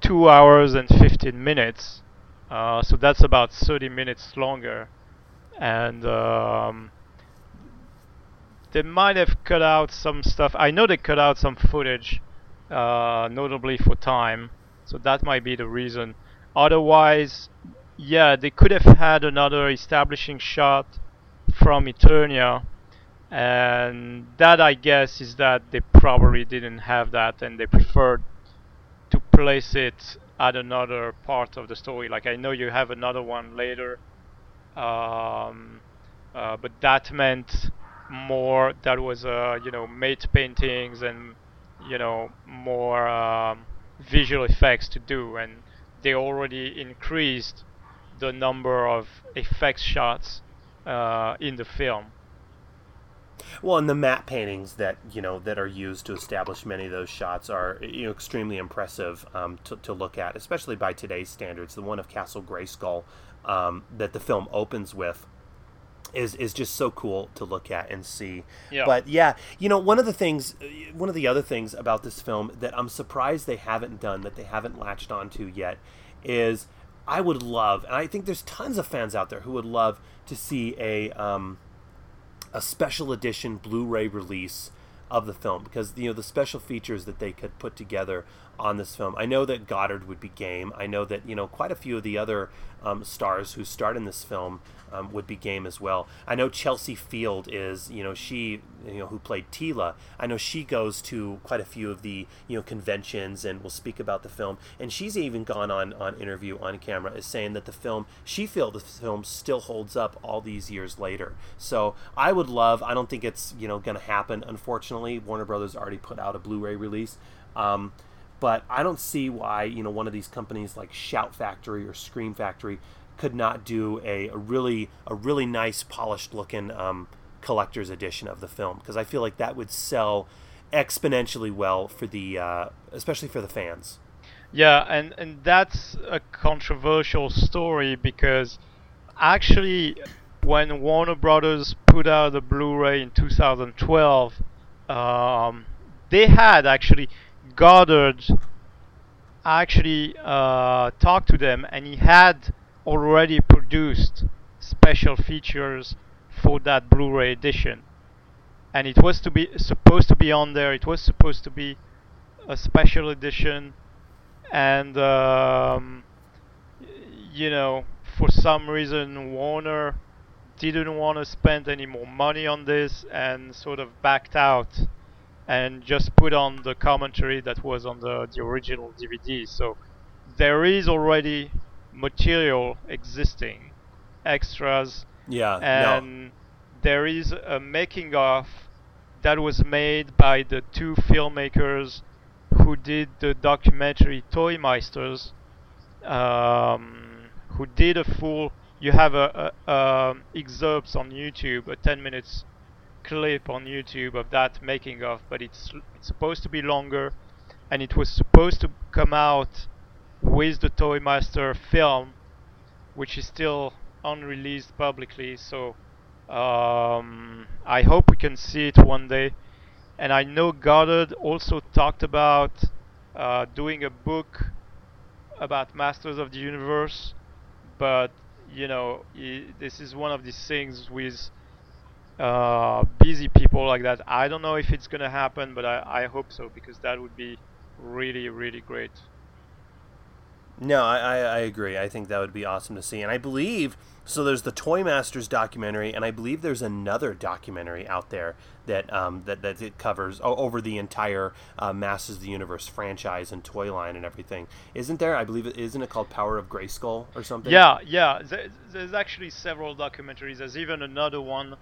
two hours and 15 minutes. Uh, so that's about 30 minutes longer and um, they might have cut out some stuff. I know they cut out some footage, uh, notably for time, so that might be the reason. Otherwise, yeah, they could have had another establishing shot from Eternia, and that I guess is that they probably didn't have that, and they preferred to place it at another part of the story. Like I know you have another one later um, uh, but that meant more that was uh, you know mate paintings and you know more um, visual effects to do and they already increased the number of effects shots uh, in the film well and the matte paintings that you know that are used to establish many of those shots are you know extremely impressive um, to, to look at especially by today's standards the one of castle grayskull um, that the film opens with is is just so cool to look at and see. Yeah. But yeah, you know, one of the things, one of the other things about this film that I'm surprised they haven't done, that they haven't latched onto yet, is I would love, and I think there's tons of fans out there who would love to see a um, a special edition Blu-ray release of the film because you know the special features that they could put together on this film. I know that Goddard would be game. I know that you know quite a few of the other um, stars who starred in this film um, would be game as well. I know Chelsea Field is you know she you know who played Teela. I know she goes to quite a few of the you know conventions and will speak about the film. And she's even gone on on interview on camera is saying that the film she feels the film still holds up all these years later. So I would love. I don't think it's you know going to happen. Unfortunately, Warner Brothers already put out a Blu-ray release. Um, but I don't see why you know one of these companies like Shout Factory or Scream Factory could not do a, a really a really nice polished looking um, collector's edition of the film because I feel like that would sell exponentially well for the uh, especially for the fans. Yeah, and and that's a controversial story because actually when Warner Brothers put out the Blu-ray in 2012, um, they had actually Goddard actually uh, talked to them, and he had already produced special features for that Blu-ray edition, and it was to be supposed to be on there. It was supposed to be a special edition, and um, you know, for some reason, Warner didn't want to spend any more money on this and sort of backed out and just put on the commentary that was on the, the original DVD. So there is already material existing, extras, Yeah. and no. there is a making of that was made by the two filmmakers who did the documentary Toy Masters, um, who did a full. You have a, a, um excerpts on YouTube, a 10 minutes clip on YouTube of that making of, but it's it's supposed to be longer, and it was supposed to come out with the Toy Master film, which is still unreleased publicly. So um, I hope we can see it one day. And I know Goddard also talked about uh, doing a book about Masters of the Universe, but you know, this is one of these things with uh, busy people like that. I don't know if it's gonna happen, but I, I hope so because that would be really really great. No, I, I, I agree. I think that would be awesome to see. And I believe so. There's the Toy Masters documentary, and I believe there's another documentary out there that um, that that it covers o- over the entire uh, Masters of the Universe franchise and toy line and everything. Isn't there? I believe it isn't it called Power of Grayskull or something? Yeah, yeah. There, there's actually several documentaries. There's even another one.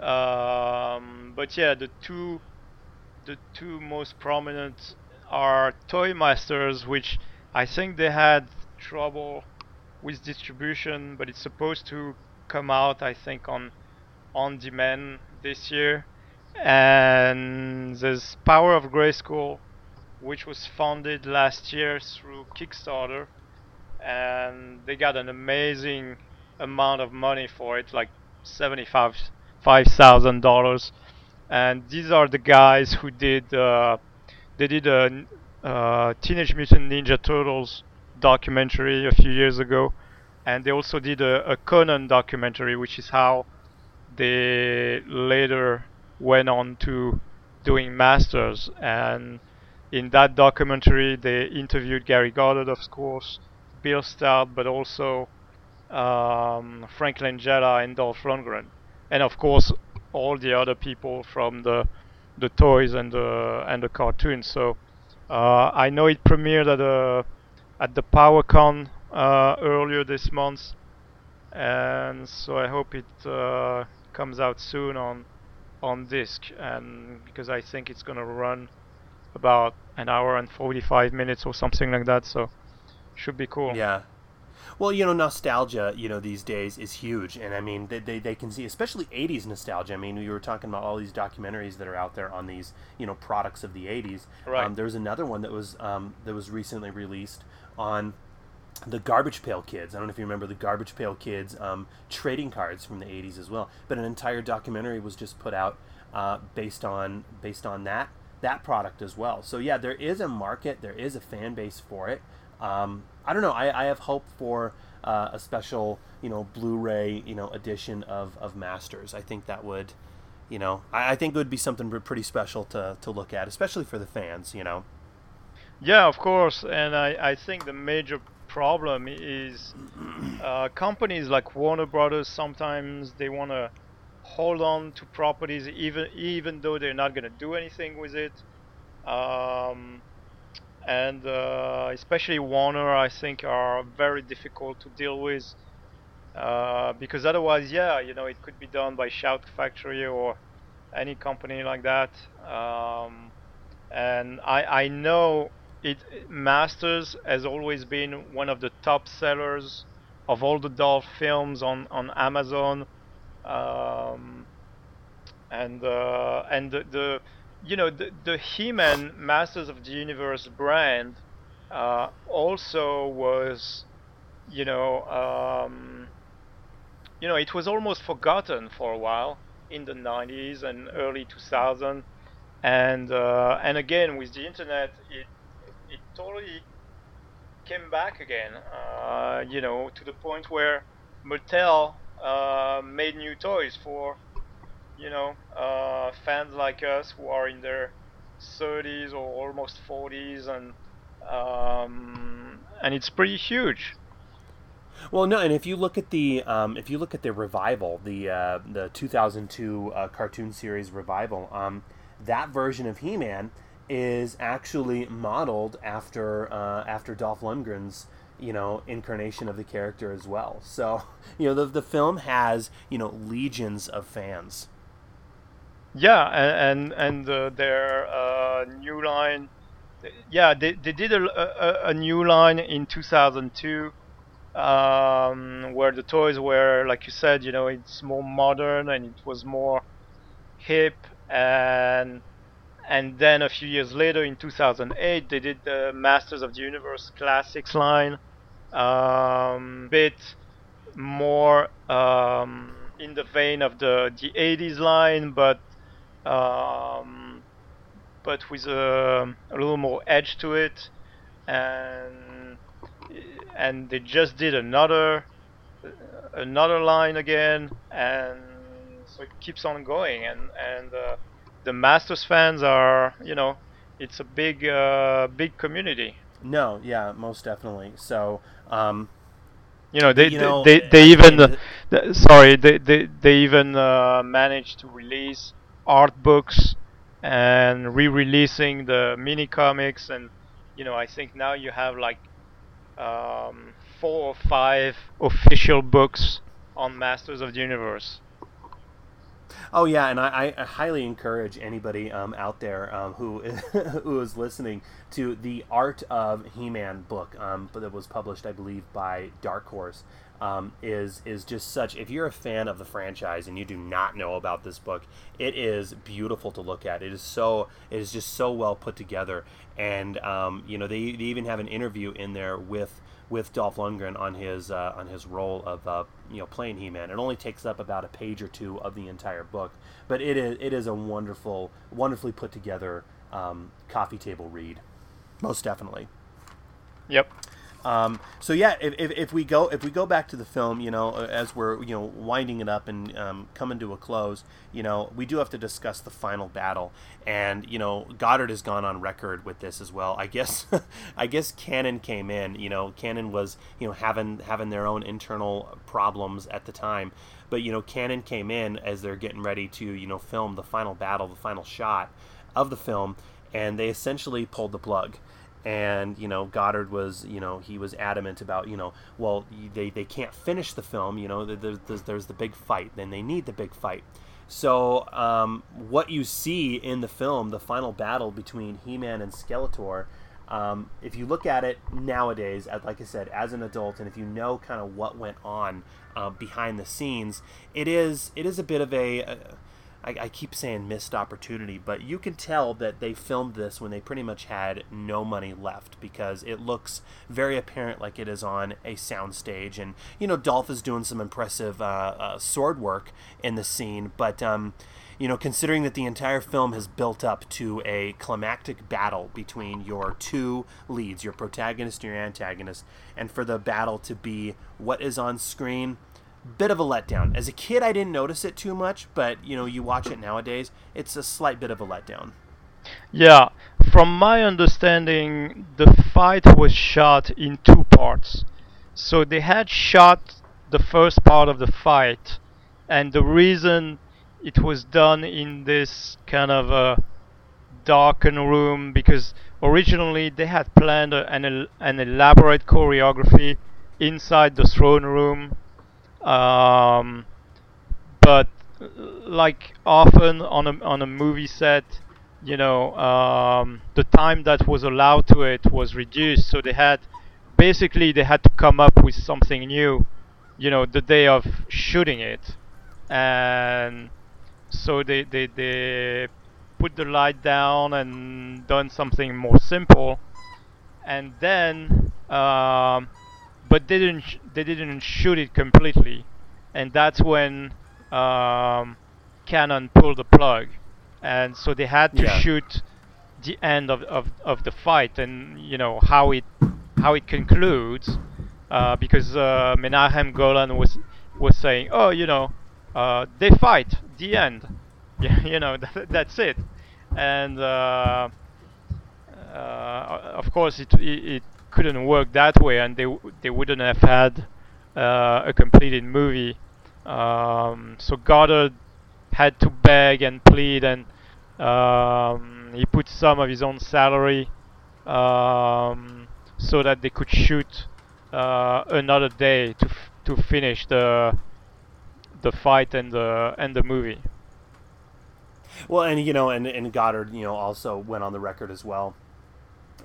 Um, but yeah, the two the two most prominent are Toy Masters, which I think they had trouble with distribution, but it's supposed to come out, I think, on on demand this year. And there's Power of Grayskull, which was funded last year through Kickstarter, and they got an amazing amount of money for it, like seventy-five five thousand dollars. And these are the guys who did uh, they did a, uh, Teenage Mutant Ninja Turtles documentary a few years ago, and they also did a, a Conan documentary, which is how they later went on to doing Masters. And in that documentary, they interviewed Gary Goddard, of course, Bill Stout, but also um, Frank Langella and Dolph Lundgren, and of course all the other people from the the toys and the and the cartoons. So uh, I know it premiered at the at the PowerCon uh, earlier this month, and so I hope it uh, comes out soon on on disc, and because I think it's gonna run about an hour and 45 minutes or something like that, so should be cool. Yeah. Well, you know, nostalgia, you know, these days is huge. And I mean, they, they, they can see, especially 80s nostalgia. I mean, we were talking about all these documentaries that are out there on these, you know, products of the 80s. Right. Um, there was another one that was, um, that was recently released on the Garbage Pail Kids. I don't know if you remember the Garbage Pail Kids um, trading cards from the 80s as well. But an entire documentary was just put out uh, based on based on that that product as well. So yeah, there is a market, there is a fan base for it. Um, I don't know. I, I have hope for uh, a special, you know, Blu-ray, you know, edition of, of Masters. I think that would, you know, I, I think it would be something pretty special to, to look at, especially for the fans. You know. Yeah, of course, and I, I think the major problem is uh, companies like Warner Brothers sometimes they want to hold on to properties even even though they're not going to do anything with it. Um, and uh, especially Warner, I think, are very difficult to deal with uh, because otherwise, yeah, you know, it could be done by Shout Factory or any company like that. Um, and I, I know it Masters has always been one of the top sellers of all the Dolph films on on Amazon, um, and uh, and the, the you know the the He-Man Masters of the Universe brand uh, also was you know um, you know, it was almost forgotten for a while in the 90s and early 2000, and uh, and again with the internet, it it totally came back again. Uh, you know, to the point where Mattel uh, made new toys for you know uh, fans like us who are in their 30s or almost 40s, and um, and it's pretty huge. Well, no, and if you look at the um, if you look at the revival, the uh, the 2002 uh, cartoon series revival, um, that version of He-Man is actually modeled after uh, after Dolph Lundgren's you know incarnation of the character as well. So <laughs> you know the the film has you know legions of fans. Yeah, and and, and uh, their uh, new line, yeah, they, they did a, a, a new line in 2002 um, where the toys were, like you said, you know, it's more modern and it was more hip and and then a few years later in 2008 they did the Masters of the Universe Classics line um, bit more um, in the vein of the the 80s line but um, but with a, a little more edge to it. And and they just did another another line again. And so it keeps on going. And and uh, the masters fans are you know it's a big uh, big community. No yeah most definitely. So um, you know they you know, they, they, they even uh, sorry they they, they even uh, managed to release art books and re-releasing the mini comics and you know I think now you have like um, four or five official books on Masters of the Universe. Oh yeah, and I, I highly encourage anybody um, out there um, who <laughs> who is listening to the Art of He-Man book um, that was published, I believe, by Dark Horse. Um, is is just such. If you're a fan of the franchise and you do not know about this book, it is beautiful to look at. It is so. It is just so well put together, and um, you know they, they even have an interview in there with with Dolph Lundgren on his uh, on his role of uh, you know playing He-Man. It only takes up about a page or two of the entire book, but it is it is a wonderful, wonderfully put together um, coffee table read, most definitely. Yep. Um, so yeah, if, if, if, we go if we go back to the film, you know, as we're you know winding it up and um, coming to a close, you know, we do have to discuss the final battle, and you know, Goddard has gone on record with this as well. I guess <laughs> I guess Cannon came in, you know, Cannon was you know having having their own internal problems at the time, but you know, Cannon came in as they're getting ready to you know film the final battle, the final shot of the film, and they essentially pulled the plug and you know Goddard was you know he was adamant about you know well they, they can't finish the film you know there's, there's, the big fight then they need the big fight. So um, what you see in the film the final battle between He-Man and Skeletor um, if you look at it nowadays like I said as an adult and if you know kind of what went on uh, behind the scenes it is it is a bit of a, a I, I, keep saying missed opportunity, but you can tell that they filmed this when they pretty much had no money left because it looks very apparent like it is on a soundstage. And, you know, Dolph is doing some impressive uh, uh, sword work in the scene, but, um, you know, considering that the entire film has built up to a climactic battle between your two leads, your protagonist and your antagonist, and for the battle to be what is on screen bit of a letdown. As a kid, I didn't notice it too much, but you know, you watch it nowadays, it's a slight bit of a letdown. Yeah, from my understanding, the fight was shot in two parts. So they had shot the first part of the fight, and the reason it was done in this kind of a darkened room because originally they had planned an, an elaborate choreography inside the throne room um, but like often on a on a movie set, you know, um, the time that was allowed to it was reduced, so they had basically they had to come up with something new, you know, the day of shooting it, and so they they they put the light down and done something more simple, and then um, but they didn't sh- they didn't shoot it completely. and that's when um, Cannon pulled the plug, and so they had to Yeah. shoot the end of, of, of the fight and you know how it how it concludes uh, because uh, Menahem Golan was was saying oh you know uh, they fight the end <laughs> yeah you know <laughs> that, that's it and uh, uh, of course it, it it couldn't work that way and they they wouldn't have had uh, a completed movie um, so Goddard had to beg and plead and um, he put some of his own salary um, so that they could shoot uh, another day to f- to finish the the fight and the and the movie. Well, and you know, and and Goddard, you know, also went on the record as well.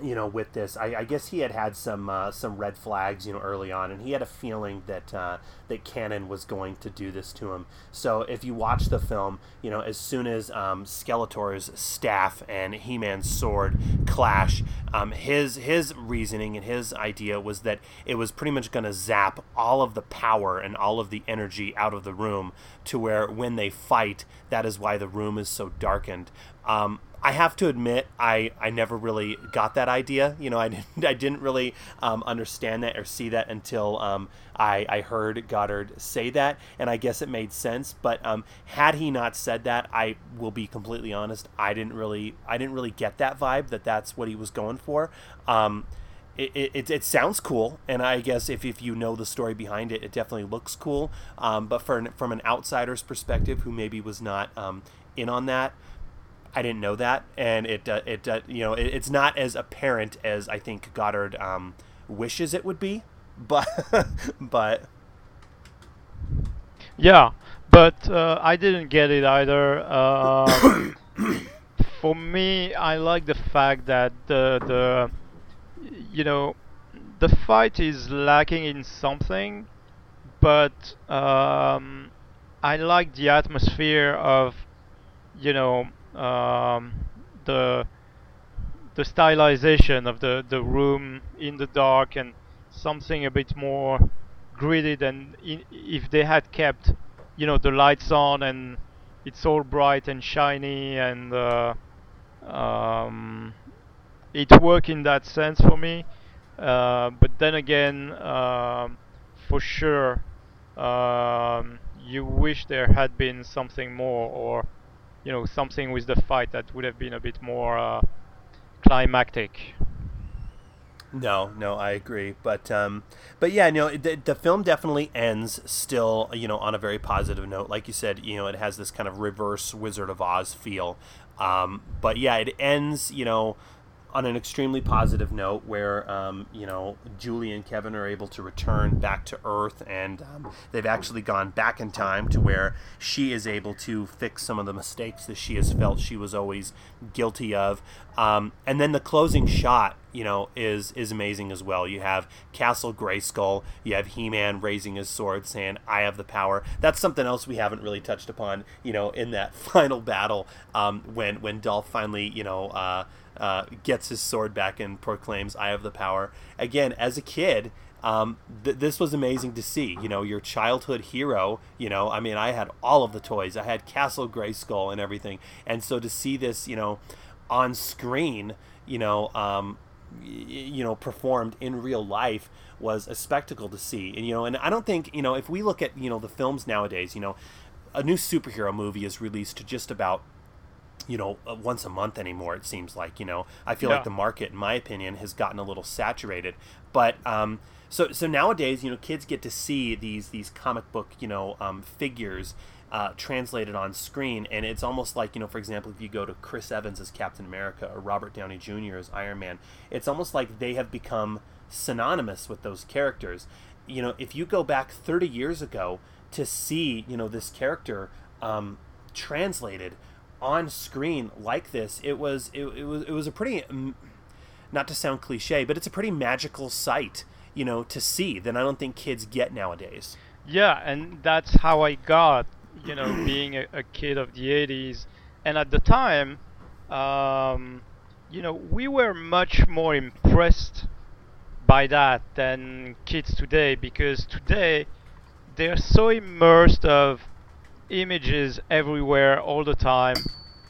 You know, with this, I, I guess he had had some uh, some red flags, you know, early on, and he had a feeling that uh, that Cannon was going to do this to him. So, if you watch the film, you know, as soon as um, Skeletor's staff and He-Man's sword clash, um, his his reasoning and his idea was that it was pretty much going to zap all of the power and all of the energy out of the room, to where when they fight, that is why the room is so darkened. Um, I have to admit, I, I never really got that idea. You know, I <laughs> didn't, I didn't really um, understand that or see that until um, I, I heard Goddard say that, and I guess it made sense. But um, had he not said that, I will be completely honest. I didn't really I didn't really get that vibe that that's what he was going for. Um, it, it, it sounds cool, and I guess if, if you know the story behind it, it definitely looks cool. Um, but for an, from an outsider's perspective, who maybe was not um, in on that, I didn't know that, and it uh, it uh, you know it, it's not as apparent as I think Goddard um, wishes it would be, <laughs> but but Yeah, but uh, I didn't get it either. Um, <coughs> for me, I like the fact that the the you know the fight is lacking in something, but um, I like the atmosphere of you know um, the the stylization of the the room in the dark and something a bit more gritty than i if they had kept you know the lights on and it's all bright and shiny and uh, um, it worked in that sense for me. Uh, but then again um, for sure um, you wish there had been something more or you know something with the fight that would have been a bit more uh, climactic No, no, I agree, but um, but yeah, no, the, the film definitely ends still, you know, on a very positive note. Like you said, you know, it has this kind of reverse Wizard of Oz feel, um, but yeah, it ends, you know, on an extremely positive note where um, you know Julie and Kevin are able to return back to Earth, and um, they've actually gone back in time to where she is able to fix some of the mistakes that she has felt she was always guilty of. Um, and then the closing shot, you know, is is amazing as well. You have Castle Grayskull, you have He-Man raising his sword, saying, "I have the power." That's something else we haven't really touched upon, you know, in that <laughs> final battle um, when when Dolph finally, you know. Uh, uh, gets his sword back and proclaims, "I have the power." Again, as a kid, um, th- this was amazing to see. You know, your childhood hero. You know, I mean, I had all of the toys. I had Castle Grayskull and everything, and so to see this, you know, on screen, you know, um, y- you know, performed in real life was a spectacle to see. And you know, and I don't think you know if we look at you know the films nowadays, you know, a new superhero movie is released to just about you know uh, once a month anymore it seems like you know? I feel Yeah. like the market in my opinion has gotten a little saturated. But um so so nowadays you know kids get to see these these comic book you know um, figures uh, translated on screen. And it's almost like you know for example if you go to chris evans as captain america or robert downey jr as iron man it's almost like they have become synonymous with those characters. You know if you go back 30 years ago to see you know this character um, translated on screen like this it was it, it was it was a pretty not to sound cliche but it's a pretty magical sight you know to see that i don't think kids get nowadays Yeah, and that's how I got, you know, <clears throat> being a, a kid of the 80s. And at the time, um, you know, we were much more impressed by that than kids today because today they're so immersed of images everywhere all the time,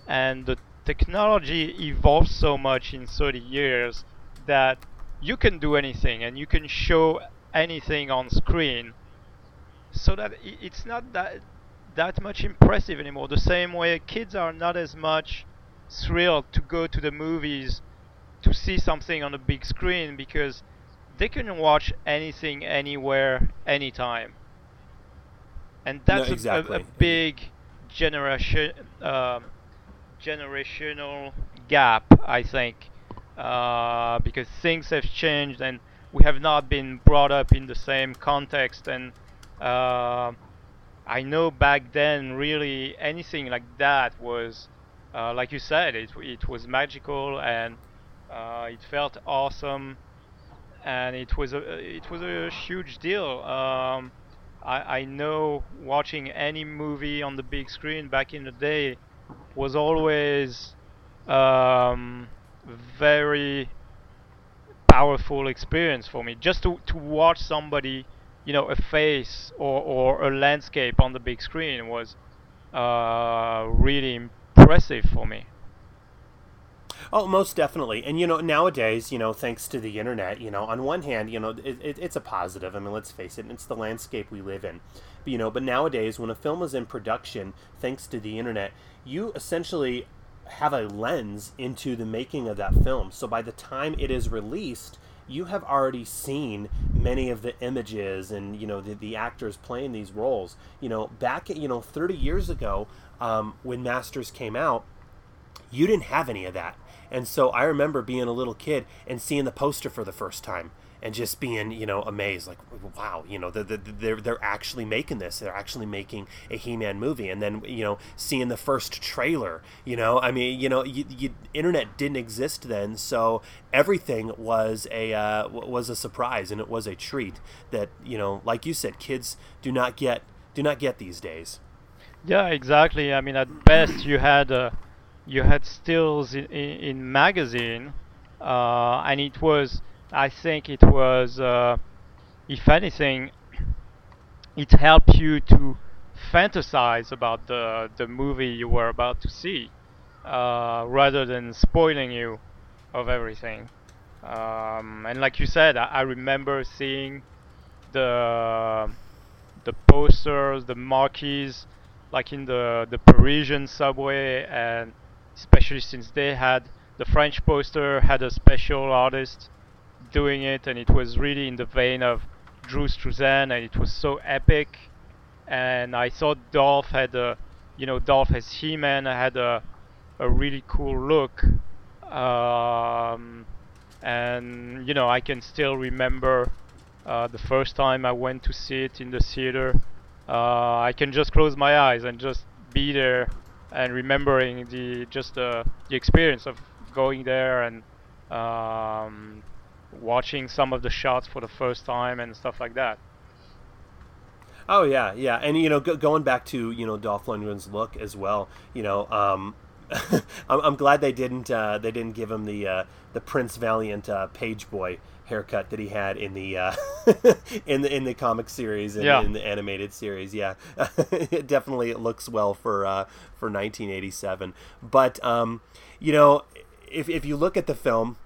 and the technology evolves so much in 30 years that you can do anything and you can show anything on screen. So that it's not that that much impressive anymore. The same way kids are not as much thrilled to go to the movies to see something on a big screen because they can watch anything anywhere anytime and that's no, exactly. a, a, big generation uh, generational gap i think uh, because things have changed and we have not been brought up in the same context and uh, I know back then really anything like that was uh, like you said it, it was magical and uh, it felt awesome and it was a it was a huge deal um, I, I know watching any movie on the big screen back in the day was always um, very powerful experience for me. Just to, to watch somebody you know a face or, or a landscape on the big screen was uh, really impressive for me Oh, most definitely. And, you know, nowadays, you know, thanks to the internet, you know, on one hand, you know, it, it, it's a positive. I mean, let's face it, it's the landscape we live in. But, you know, but nowadays, when a film is in production, thanks to the internet, you essentially have a lens into the making of that film. So by the time it is released, you have already seen many of the images and you know the, the actors playing these roles. You know, back you know 30 years ago, um, when Masters came out, you didn't have any of that. And so I remember being a little kid and seeing the poster for the first time and just being you know amazed like wow you know they're, they're, they're actually making this. They're actually making a he-man movie. And then you know seeing the first trailer you know i mean you know you, you, internet didn't exist then so everything was a uh, was a surprise and it was a treat that you know like you said kids do not get do not get these days. Yeah exactly. I mean at best you had uh, you had stills in, in, in magazine uh, and it was I think it was, uh, if anything, it helped you to fantasize about the the movie you were about to see, uh, rather than spoiling you of everything. Um, and like you said, I, I, remember seeing the the posters, the marquees, like in the the Parisian subway, and especially since they had the French poster had a special artist doing it, and it was really in the vein of Drew Struzan, and it was so epic. And I thought Dolph had a, you know, Dolph as He-Man had a, a really cool look. Um, and you know, I can still remember uh, the first time I went to see it in the theater. Uh, I can just close my eyes and just be there and remembering the just uh, the experience of going there and um, watching some of the shots for the first time and stuff like that. Oh yeah, yeah, and you know, go, going back to you know Dolph Lundgren's look as well. You know, um, <laughs> I'm, I'm, glad they didn't uh, they didn't give him the uh, the Prince Valiant uh, page boy haircut that he had in the uh, <laughs> in the in the comic series and yeah. in the animated series. Yeah, <laughs> Definitely it definitely looks well for uh, for 1987. But um, you know, if if you look at the film,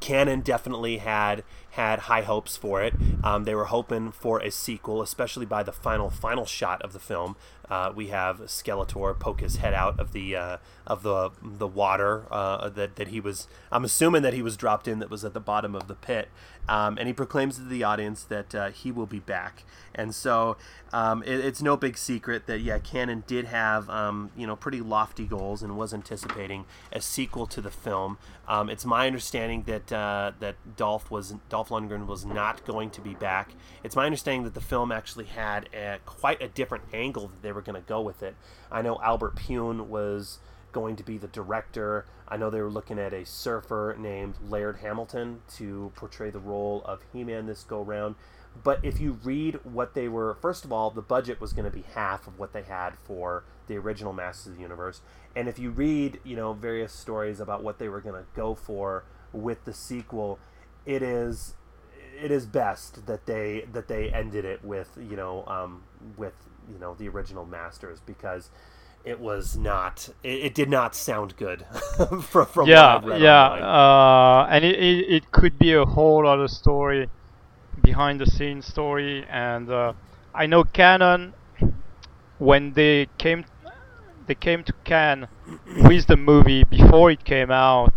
Cannon definitely had had high hopes for it. Um, they were hoping for a sequel, especially by the final final shot of the film. Uh, we have Skeletor poke his head out of the uh, of the the water uh, that that he was. I'm assuming that he was dropped in. That was at the bottom of the pit, um, and he proclaims to the audience that uh, he will be back. And so um, it, it's no big secret that yeah, Cannon did have um, you know pretty lofty goals and was anticipating a sequel to the film. Um, it's my understanding that uh, that Dolph was Dolph Lundgren was not going to be back. It's my understanding that the film actually had a, quite a different angle that they were going to go with it. I know Albert Pyun was going to be the director. I know they were looking at a surfer named Laird Hamilton to portray the role of He-Man this go round. But if you read what they were, first of all, the budget was going to be half of what they had for the original Masters of the Universe. And if you read, you know, various stories about what they were going to go for with the sequel, it is it is best that they that they ended it with you know um, with you know the original masters because it was not it, it did not sound good <laughs> from, from yeah yeah uh, and it, it, it, could be a whole other story behind the scenes story and uh, I know Cannon when they came they came to Cannes with the movie before it came out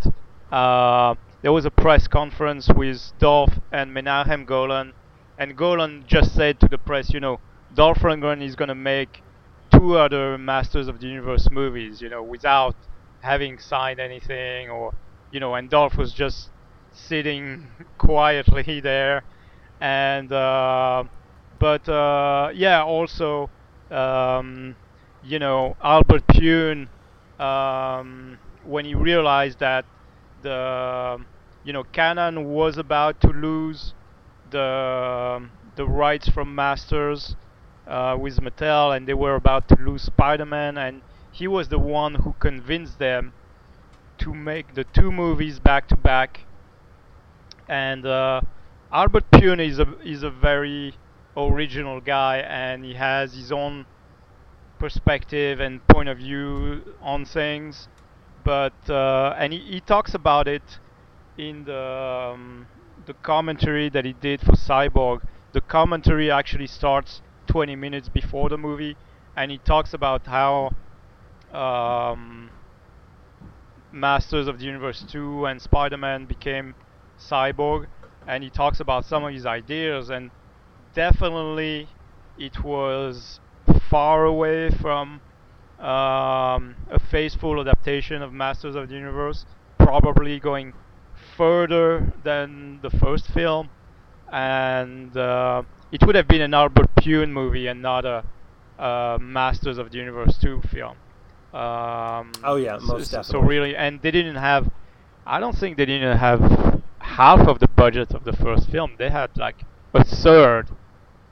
uh, there was a press conference with Dolph and Menahem Golan and Golan just said to the press you know Dolph Lundgren is gonna make two other Masters of the Universe movies, you know, without having signed anything or, you know, and Dolph was just sitting <laughs> quietly there. And, uh, but, uh, yeah, also, um, you know, Albert Pyun, um, when he realized that the, you know, Cannon was about to lose the, the rights from Masters uh, with Mattel, and they were about to lose Spider-Man, and he was the one who convinced them to make the two movies back to back. And uh, Albert Pyun is a is a very original guy, and he has his own perspective and point of view on things. But uh, and he, he talks about it in the um, the commentary that he did for Cyborg. The commentary actually starts 20 minutes before the movie, and he talks about how um, Masters of the Universe 2 and Spider-Man became Cyborg, and he talks about some of his ideas, and definitely it was far away from um, a faithful adaptation of Masters of the Universe, probably going further than the first film, and uh, it would have been an Albert Pyun movie and not a uh, Masters of the Universe 2 film. Um, oh yeah, most so, definitely. So really, and they didn't have. I don't think they didn't have half of the budget of the first film. They had like a third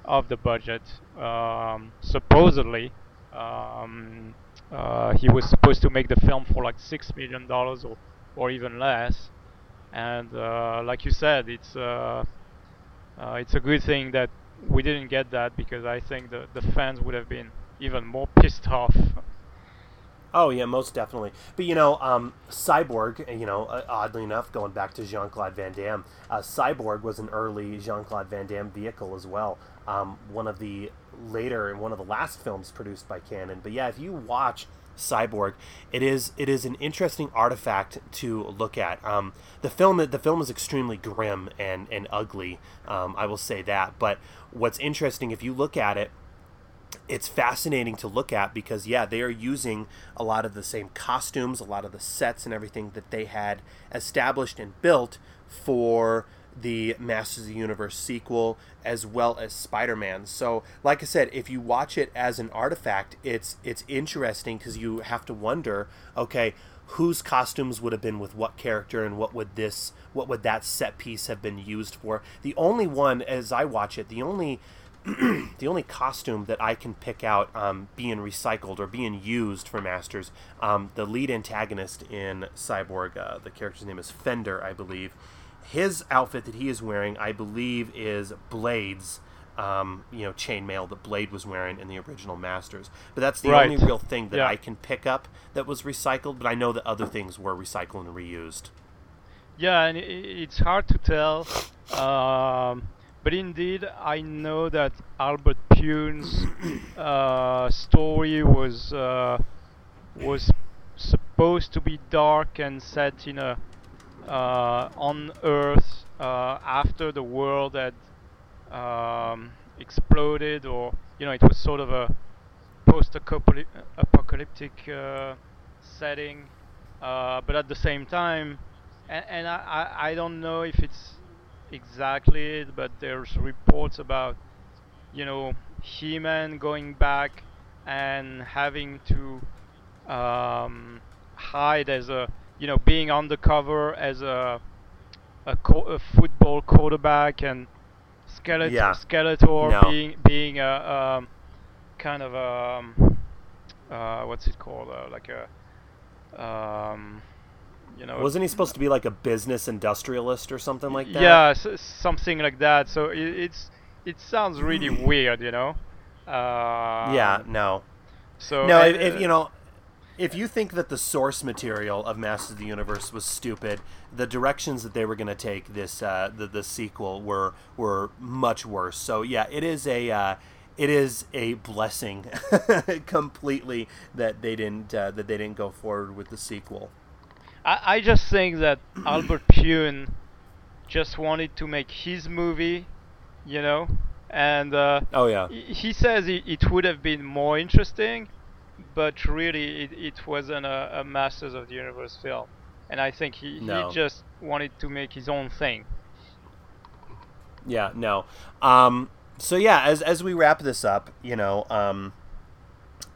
of the budget, um, supposedly. Um, uh, he was supposed to make the film for like six million dollars or, or even less. And uh, like you said, it's uh, it's a good thing that we didn't get that because I think the the fans would have been even more pissed off. Oh yeah, most definitely. But you know, um, Cyborg. You know, uh, oddly enough, going back to Jean Claude Van Damme, uh, Cyborg was an early Jean Claude Van Damme vehicle as well. Um, one of the later in one of the last films produced by Cannon. But yeah, if you watch Cyborg, it is it is an interesting artifact to look at. Um, the film the film is extremely grim and and ugly. Um, I will say that. But what's interesting if you look at it, it's fascinating to look at because yeah, they are using a lot of the same costumes, a lot of the sets and everything that they had established and built for the Masters of the Universe sequel as well as Spider-Man. So, like I said, if you watch it as an artifact, it's it's interesting because you have to wonder, okay, whose costumes would have been with what character and what would this what would that set piece have been used for? The only one as I watch it, the only <clears throat> the only costume that I can pick out um, being recycled or being used for Masters, um, the lead antagonist in Cyborg, uh, the character's name is Fender, I believe his outfit that he is wearing, I believe, is Blade's. Um, you know, chainmail that Blade was wearing in the original Masters. But that's the right. only real thing that yeah. I can pick up that was recycled. But I know that other things were recycled and reused. Yeah, and it's hard to tell. Um, but indeed, I know that Albert Pyun's <clears throat> uh, story was uh, was supposed to be dark and set in a on Earth uh, after the world had um, exploded, or you know, it was sort of a post-apocalyptic uh, setting, uh, but at the same time, and, and I, I, I don't know if it's exactly it, but there's reports about you know He-Man going back and having to um, hide as a you know, being undercover as a a, co- a football quarterback and Skeletor, yeah. Skeletor no. being being a um, kind of a um, uh, what's it called uh, like a um, you know. Wasn't he supposed to be like a business industrialist or something like that? Yeah, s- something like that. So it, it's it sounds really <clears throat> weird, you know. Uh, Yeah. No. So No. uh, If, if you know, if you think that the source material of Masters of the Universe was stupid, the directions that they were going to take this uh, the the sequel were were much worse. So yeah, it is a. Uh, it is a blessing <laughs> completely that they didn't uh, that they didn't go forward with the sequel. I, I just think that <clears throat> Albert Pyun just wanted to make his movie, you know, and uh, Oh yeah. he he says it, it would have been more interesting, but really it, it wasn't a, a Masters of the Universe film, and I think he, No. he just wanted to make his own thing. Yeah, no. Um, so yeah, as as we wrap this up, you know, um,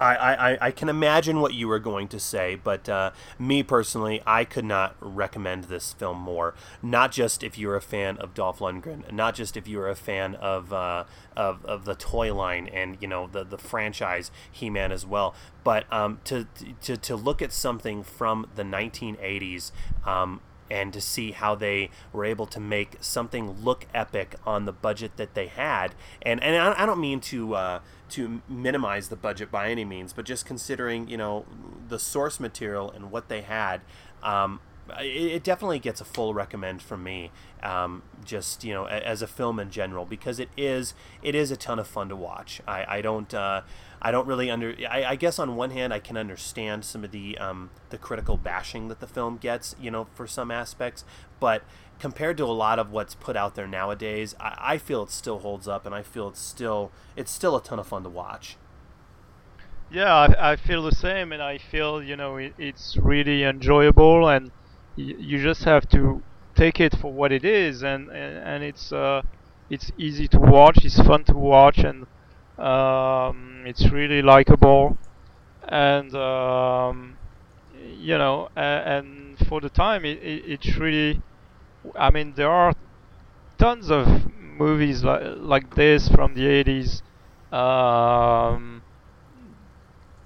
I, I, I can imagine what you were going to say, but uh, me personally, I could not recommend this film more. Not just if you're a fan of Dolph Lundgren, not just if you're a fan of uh, of, of the toy line and you know the the franchise He-Man as well, but um, to to to look at something from the 1980s. Um, and to see how they were able to make something look epic on the budget that they had. And and I, I don't mean to uh, to minimize the budget by any means, but just considering you know the source material and what they had. Um, it, it definitely gets a full recommend from me um, just you know as a film in general because it is it is a ton of fun to watch i, I don't uh, I don't really under. I, I guess on one hand, I can understand some of the um, the critical bashing that the film gets, you know, for some aspects. But compared to a lot of what's put out there nowadays, I, I feel it still holds up, and I feel it's still it's still a ton of fun to watch. Yeah, I, I feel the same, and I feel you know it, it's really enjoyable, and you just have to take it for what it is, and and, and it's uh, it's easy to watch, it's fun to watch, and um, it's really likable, and um, you know, a, and for the time, it, it, it's really, I mean, there are tons of movies like like this from the 80s. Um,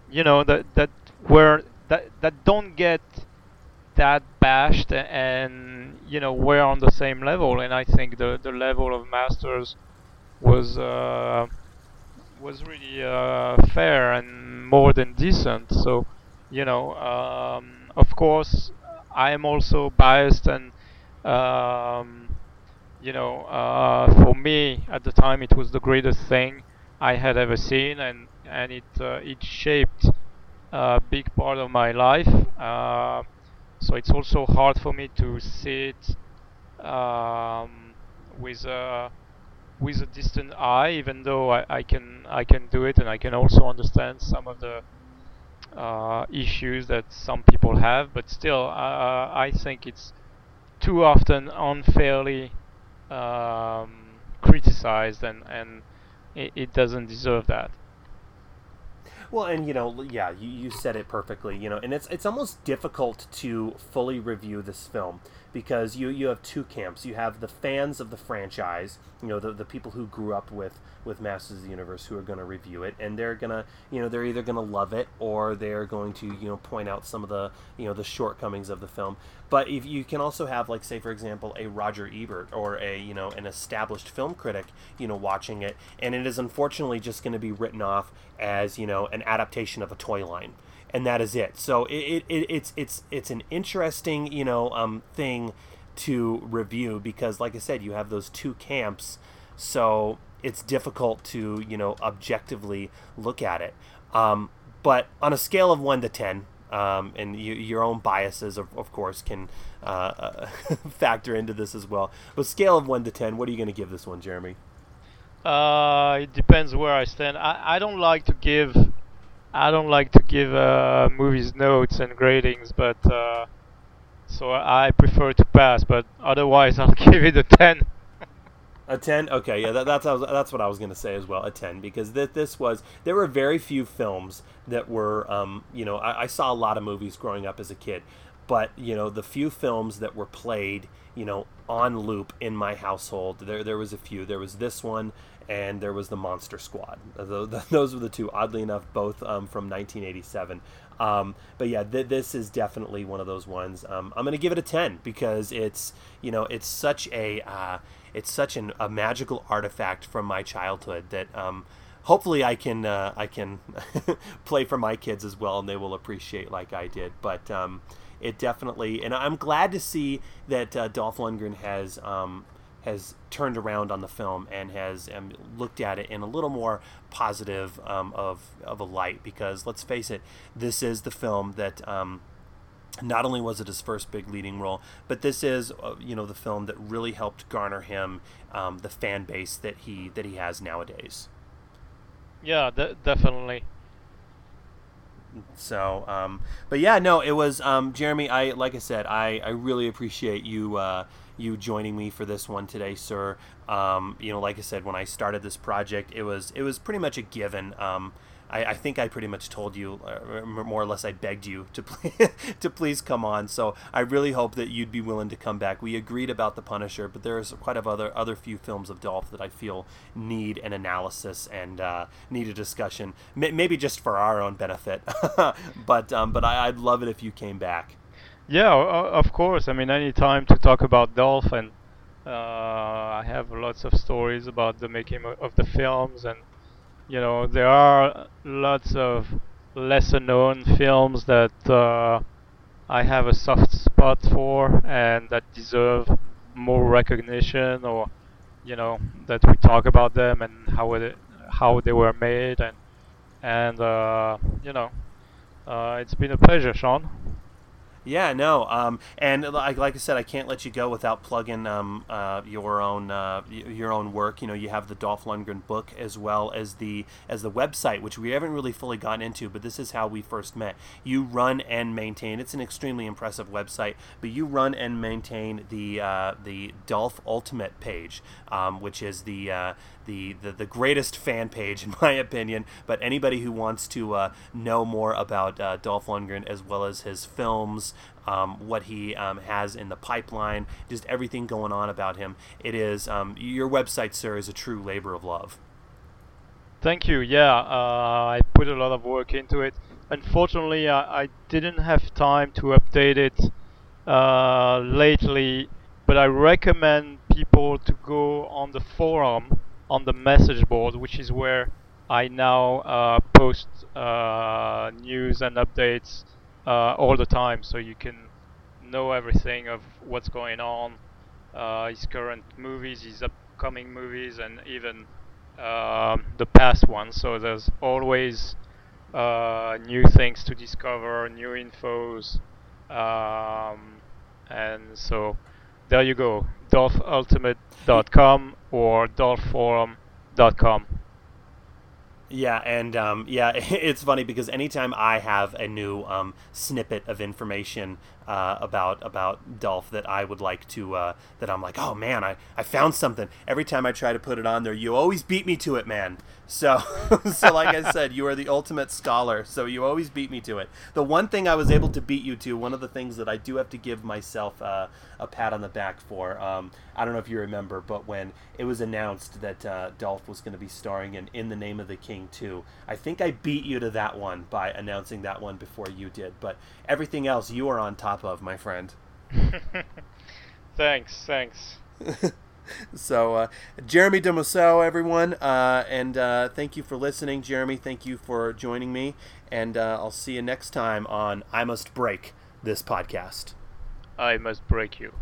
you know that that were that that don't get that bashed and you know we're on the same level. And I think the the level of masters was uh, was really uh, fair and more than decent. So you know um, of course I am also biased and um, you know uh, for me at the time it was the greatest thing I had ever seen. And and it uh, it shaped a big part of my life. Uh, so it's also hard for me to see it um, with a with a distant eye, even though I, I can I can do it and I can also understand some of the uh, issues that some people have. But still, uh, I think it's too often unfairly um, criticized and and it, it doesn't deserve that. Well, and you know, yeah, you, you said it perfectly. You know, and it's it's almost difficult to fully review this film because you you have two camps. You have the fans of the franchise, you know, the the people who grew up with with Masters of the Universe who are going to review it, and they're gonna, you know, they're either going to love it or they're going to, you know, point out some of the, you know, the shortcomings of the film. But if you can also have, like, say, for example, a Roger Ebert or a, you know, an established film critic, you know, watching it, and it is unfortunately just going to be written off as, you know, an adaptation of a toy line and that is it. So it, it, it's it's it's an interesting you know um, thing to review because, like I said, you have those two camps. So it's difficult to you know objectively look at it. Um, but on a scale of one to ten, um, and you, your own biases, of, of course, can uh, <laughs> factor into this as well. But scale of one to ten, what are you going to give this one, Jeremy? Uh, it depends where I stand. I, I don't like to give I don't like to give uh, movies notes and gradings, but uh, so I prefer to pass. But otherwise, <laughs> I'll give it a ten. A ten? Okay, yeah, that, that's that's what I was gonna say as well. A ten because th- this was there were very few films that were, um, you know, I, I saw a lot of movies growing up as a kid, but you know, the few films that were played, you know, on loop in my household, there there was a few. There was this one, and there was the Monster Squad. <laughs> Those were the two, oddly enough, both um, from 1987. Um, but yeah, th- this is definitely one of those ones. Um, I'm gonna give it a 10 because it's you know it's such a uh, it's such an, a magical artifact from my childhood that um, hopefully I can uh, I can <laughs> play for my kids as well, and they will appreciate like I did. But um, it definitely, and I'm glad to see that uh, Dolph Lundgren has um, has turned around on the film and has um, looked at it in a little more positive um, of of a light. Because let's face it, this is the film that. Um, not only was it his first big leading role, but this is, uh, you know, the film that really helped garner him um, the fan base that he that he has nowadays. Yeah, de- definitely. So, um, but yeah, no, it was um, Jeremy. I like I said, I, I really appreciate you uh, you joining me for this one today, sir. Um, you know, like I said, when I started this project, it was it was pretty much a given. Um, I, I, think I pretty much told you, uh, more or less, I begged you to please, <laughs> to please come on. So I really hope that you'd be willing to come back. We agreed about the Punisher, but there's quite a other other few films of Dolph that I feel need an analysis and uh, need a discussion, M- maybe just for our own benefit. <laughs> but um, but I, would love it if you came back. Yeah, of course. I mean, any time to talk about Dolphin. uh, I have lots of stories about the making of the films and you know there are lots of lesser known films that uh, I have a soft spot for and that deserve more recognition or you know that we talk about them and how it how they were made and and uh, you know uh, it's been a pleasure Sean yeah, no, um, and like, like I said, I can't let you go without plugging um, uh, your own uh, your own work. You know, you have the Dolph Lundgren book as well as the as the website, which we haven't really fully gotten into, but this is how we first met. You run and maintain. It's an extremely impressive website, but you run and maintain the uh, the Dolph Ultimate page, um, which is the uh, the, the, the greatest fan page in <laughs> my opinion. But anybody who wants to uh, know more about uh, Dolph Lundgren as well as his films, um, what he um, has in the pipeline, just everything going on about him, it is um, your website, sir, is a true labor of love. Thank you. Yeah, uh, I put a lot of work into it. Unfortunately, I, I didn't have time to update it uh, lately, but I recommend people to go on the forum on the message board, which is where I now uh, post uh, news and updates uh, all the time, so you can know everything of what's going on, uh, his current movies, his upcoming movies, and even um, the past ones. So there's always uh, new things to discover, new infos, um, and so there you go, dolphultimate.com or dolphforum.com. Yeah, and um, yeah, <laughs> it's funny because anytime I have a new um, snippet of information uh, about about Dolph that I would like to uh, that I'm like, oh man, I, I found something. Every time I try to put it on there, you always beat me to it, man. So <laughs> so like I said, you are the ultimate scholar. So you always beat me to it. The one thing I was able to beat you to, one of the things that I do have to give myself uh, a pat on the back for. Um, I don't know if you remember, but when it was announced that uh, Dolph was going to be starring in In the Name of the King 2, I think I beat you to that one by announcing that one before you did. But everything else, you are on top top of, my friend. <laughs> thanks, thanks. <laughs> so, uh, Jeremy Demousseau, everyone, uh, and uh, thank you for listening, Jeremy. Thank you for joining me, and uh, I'll see you next time on I Must Break this podcast. I must break you.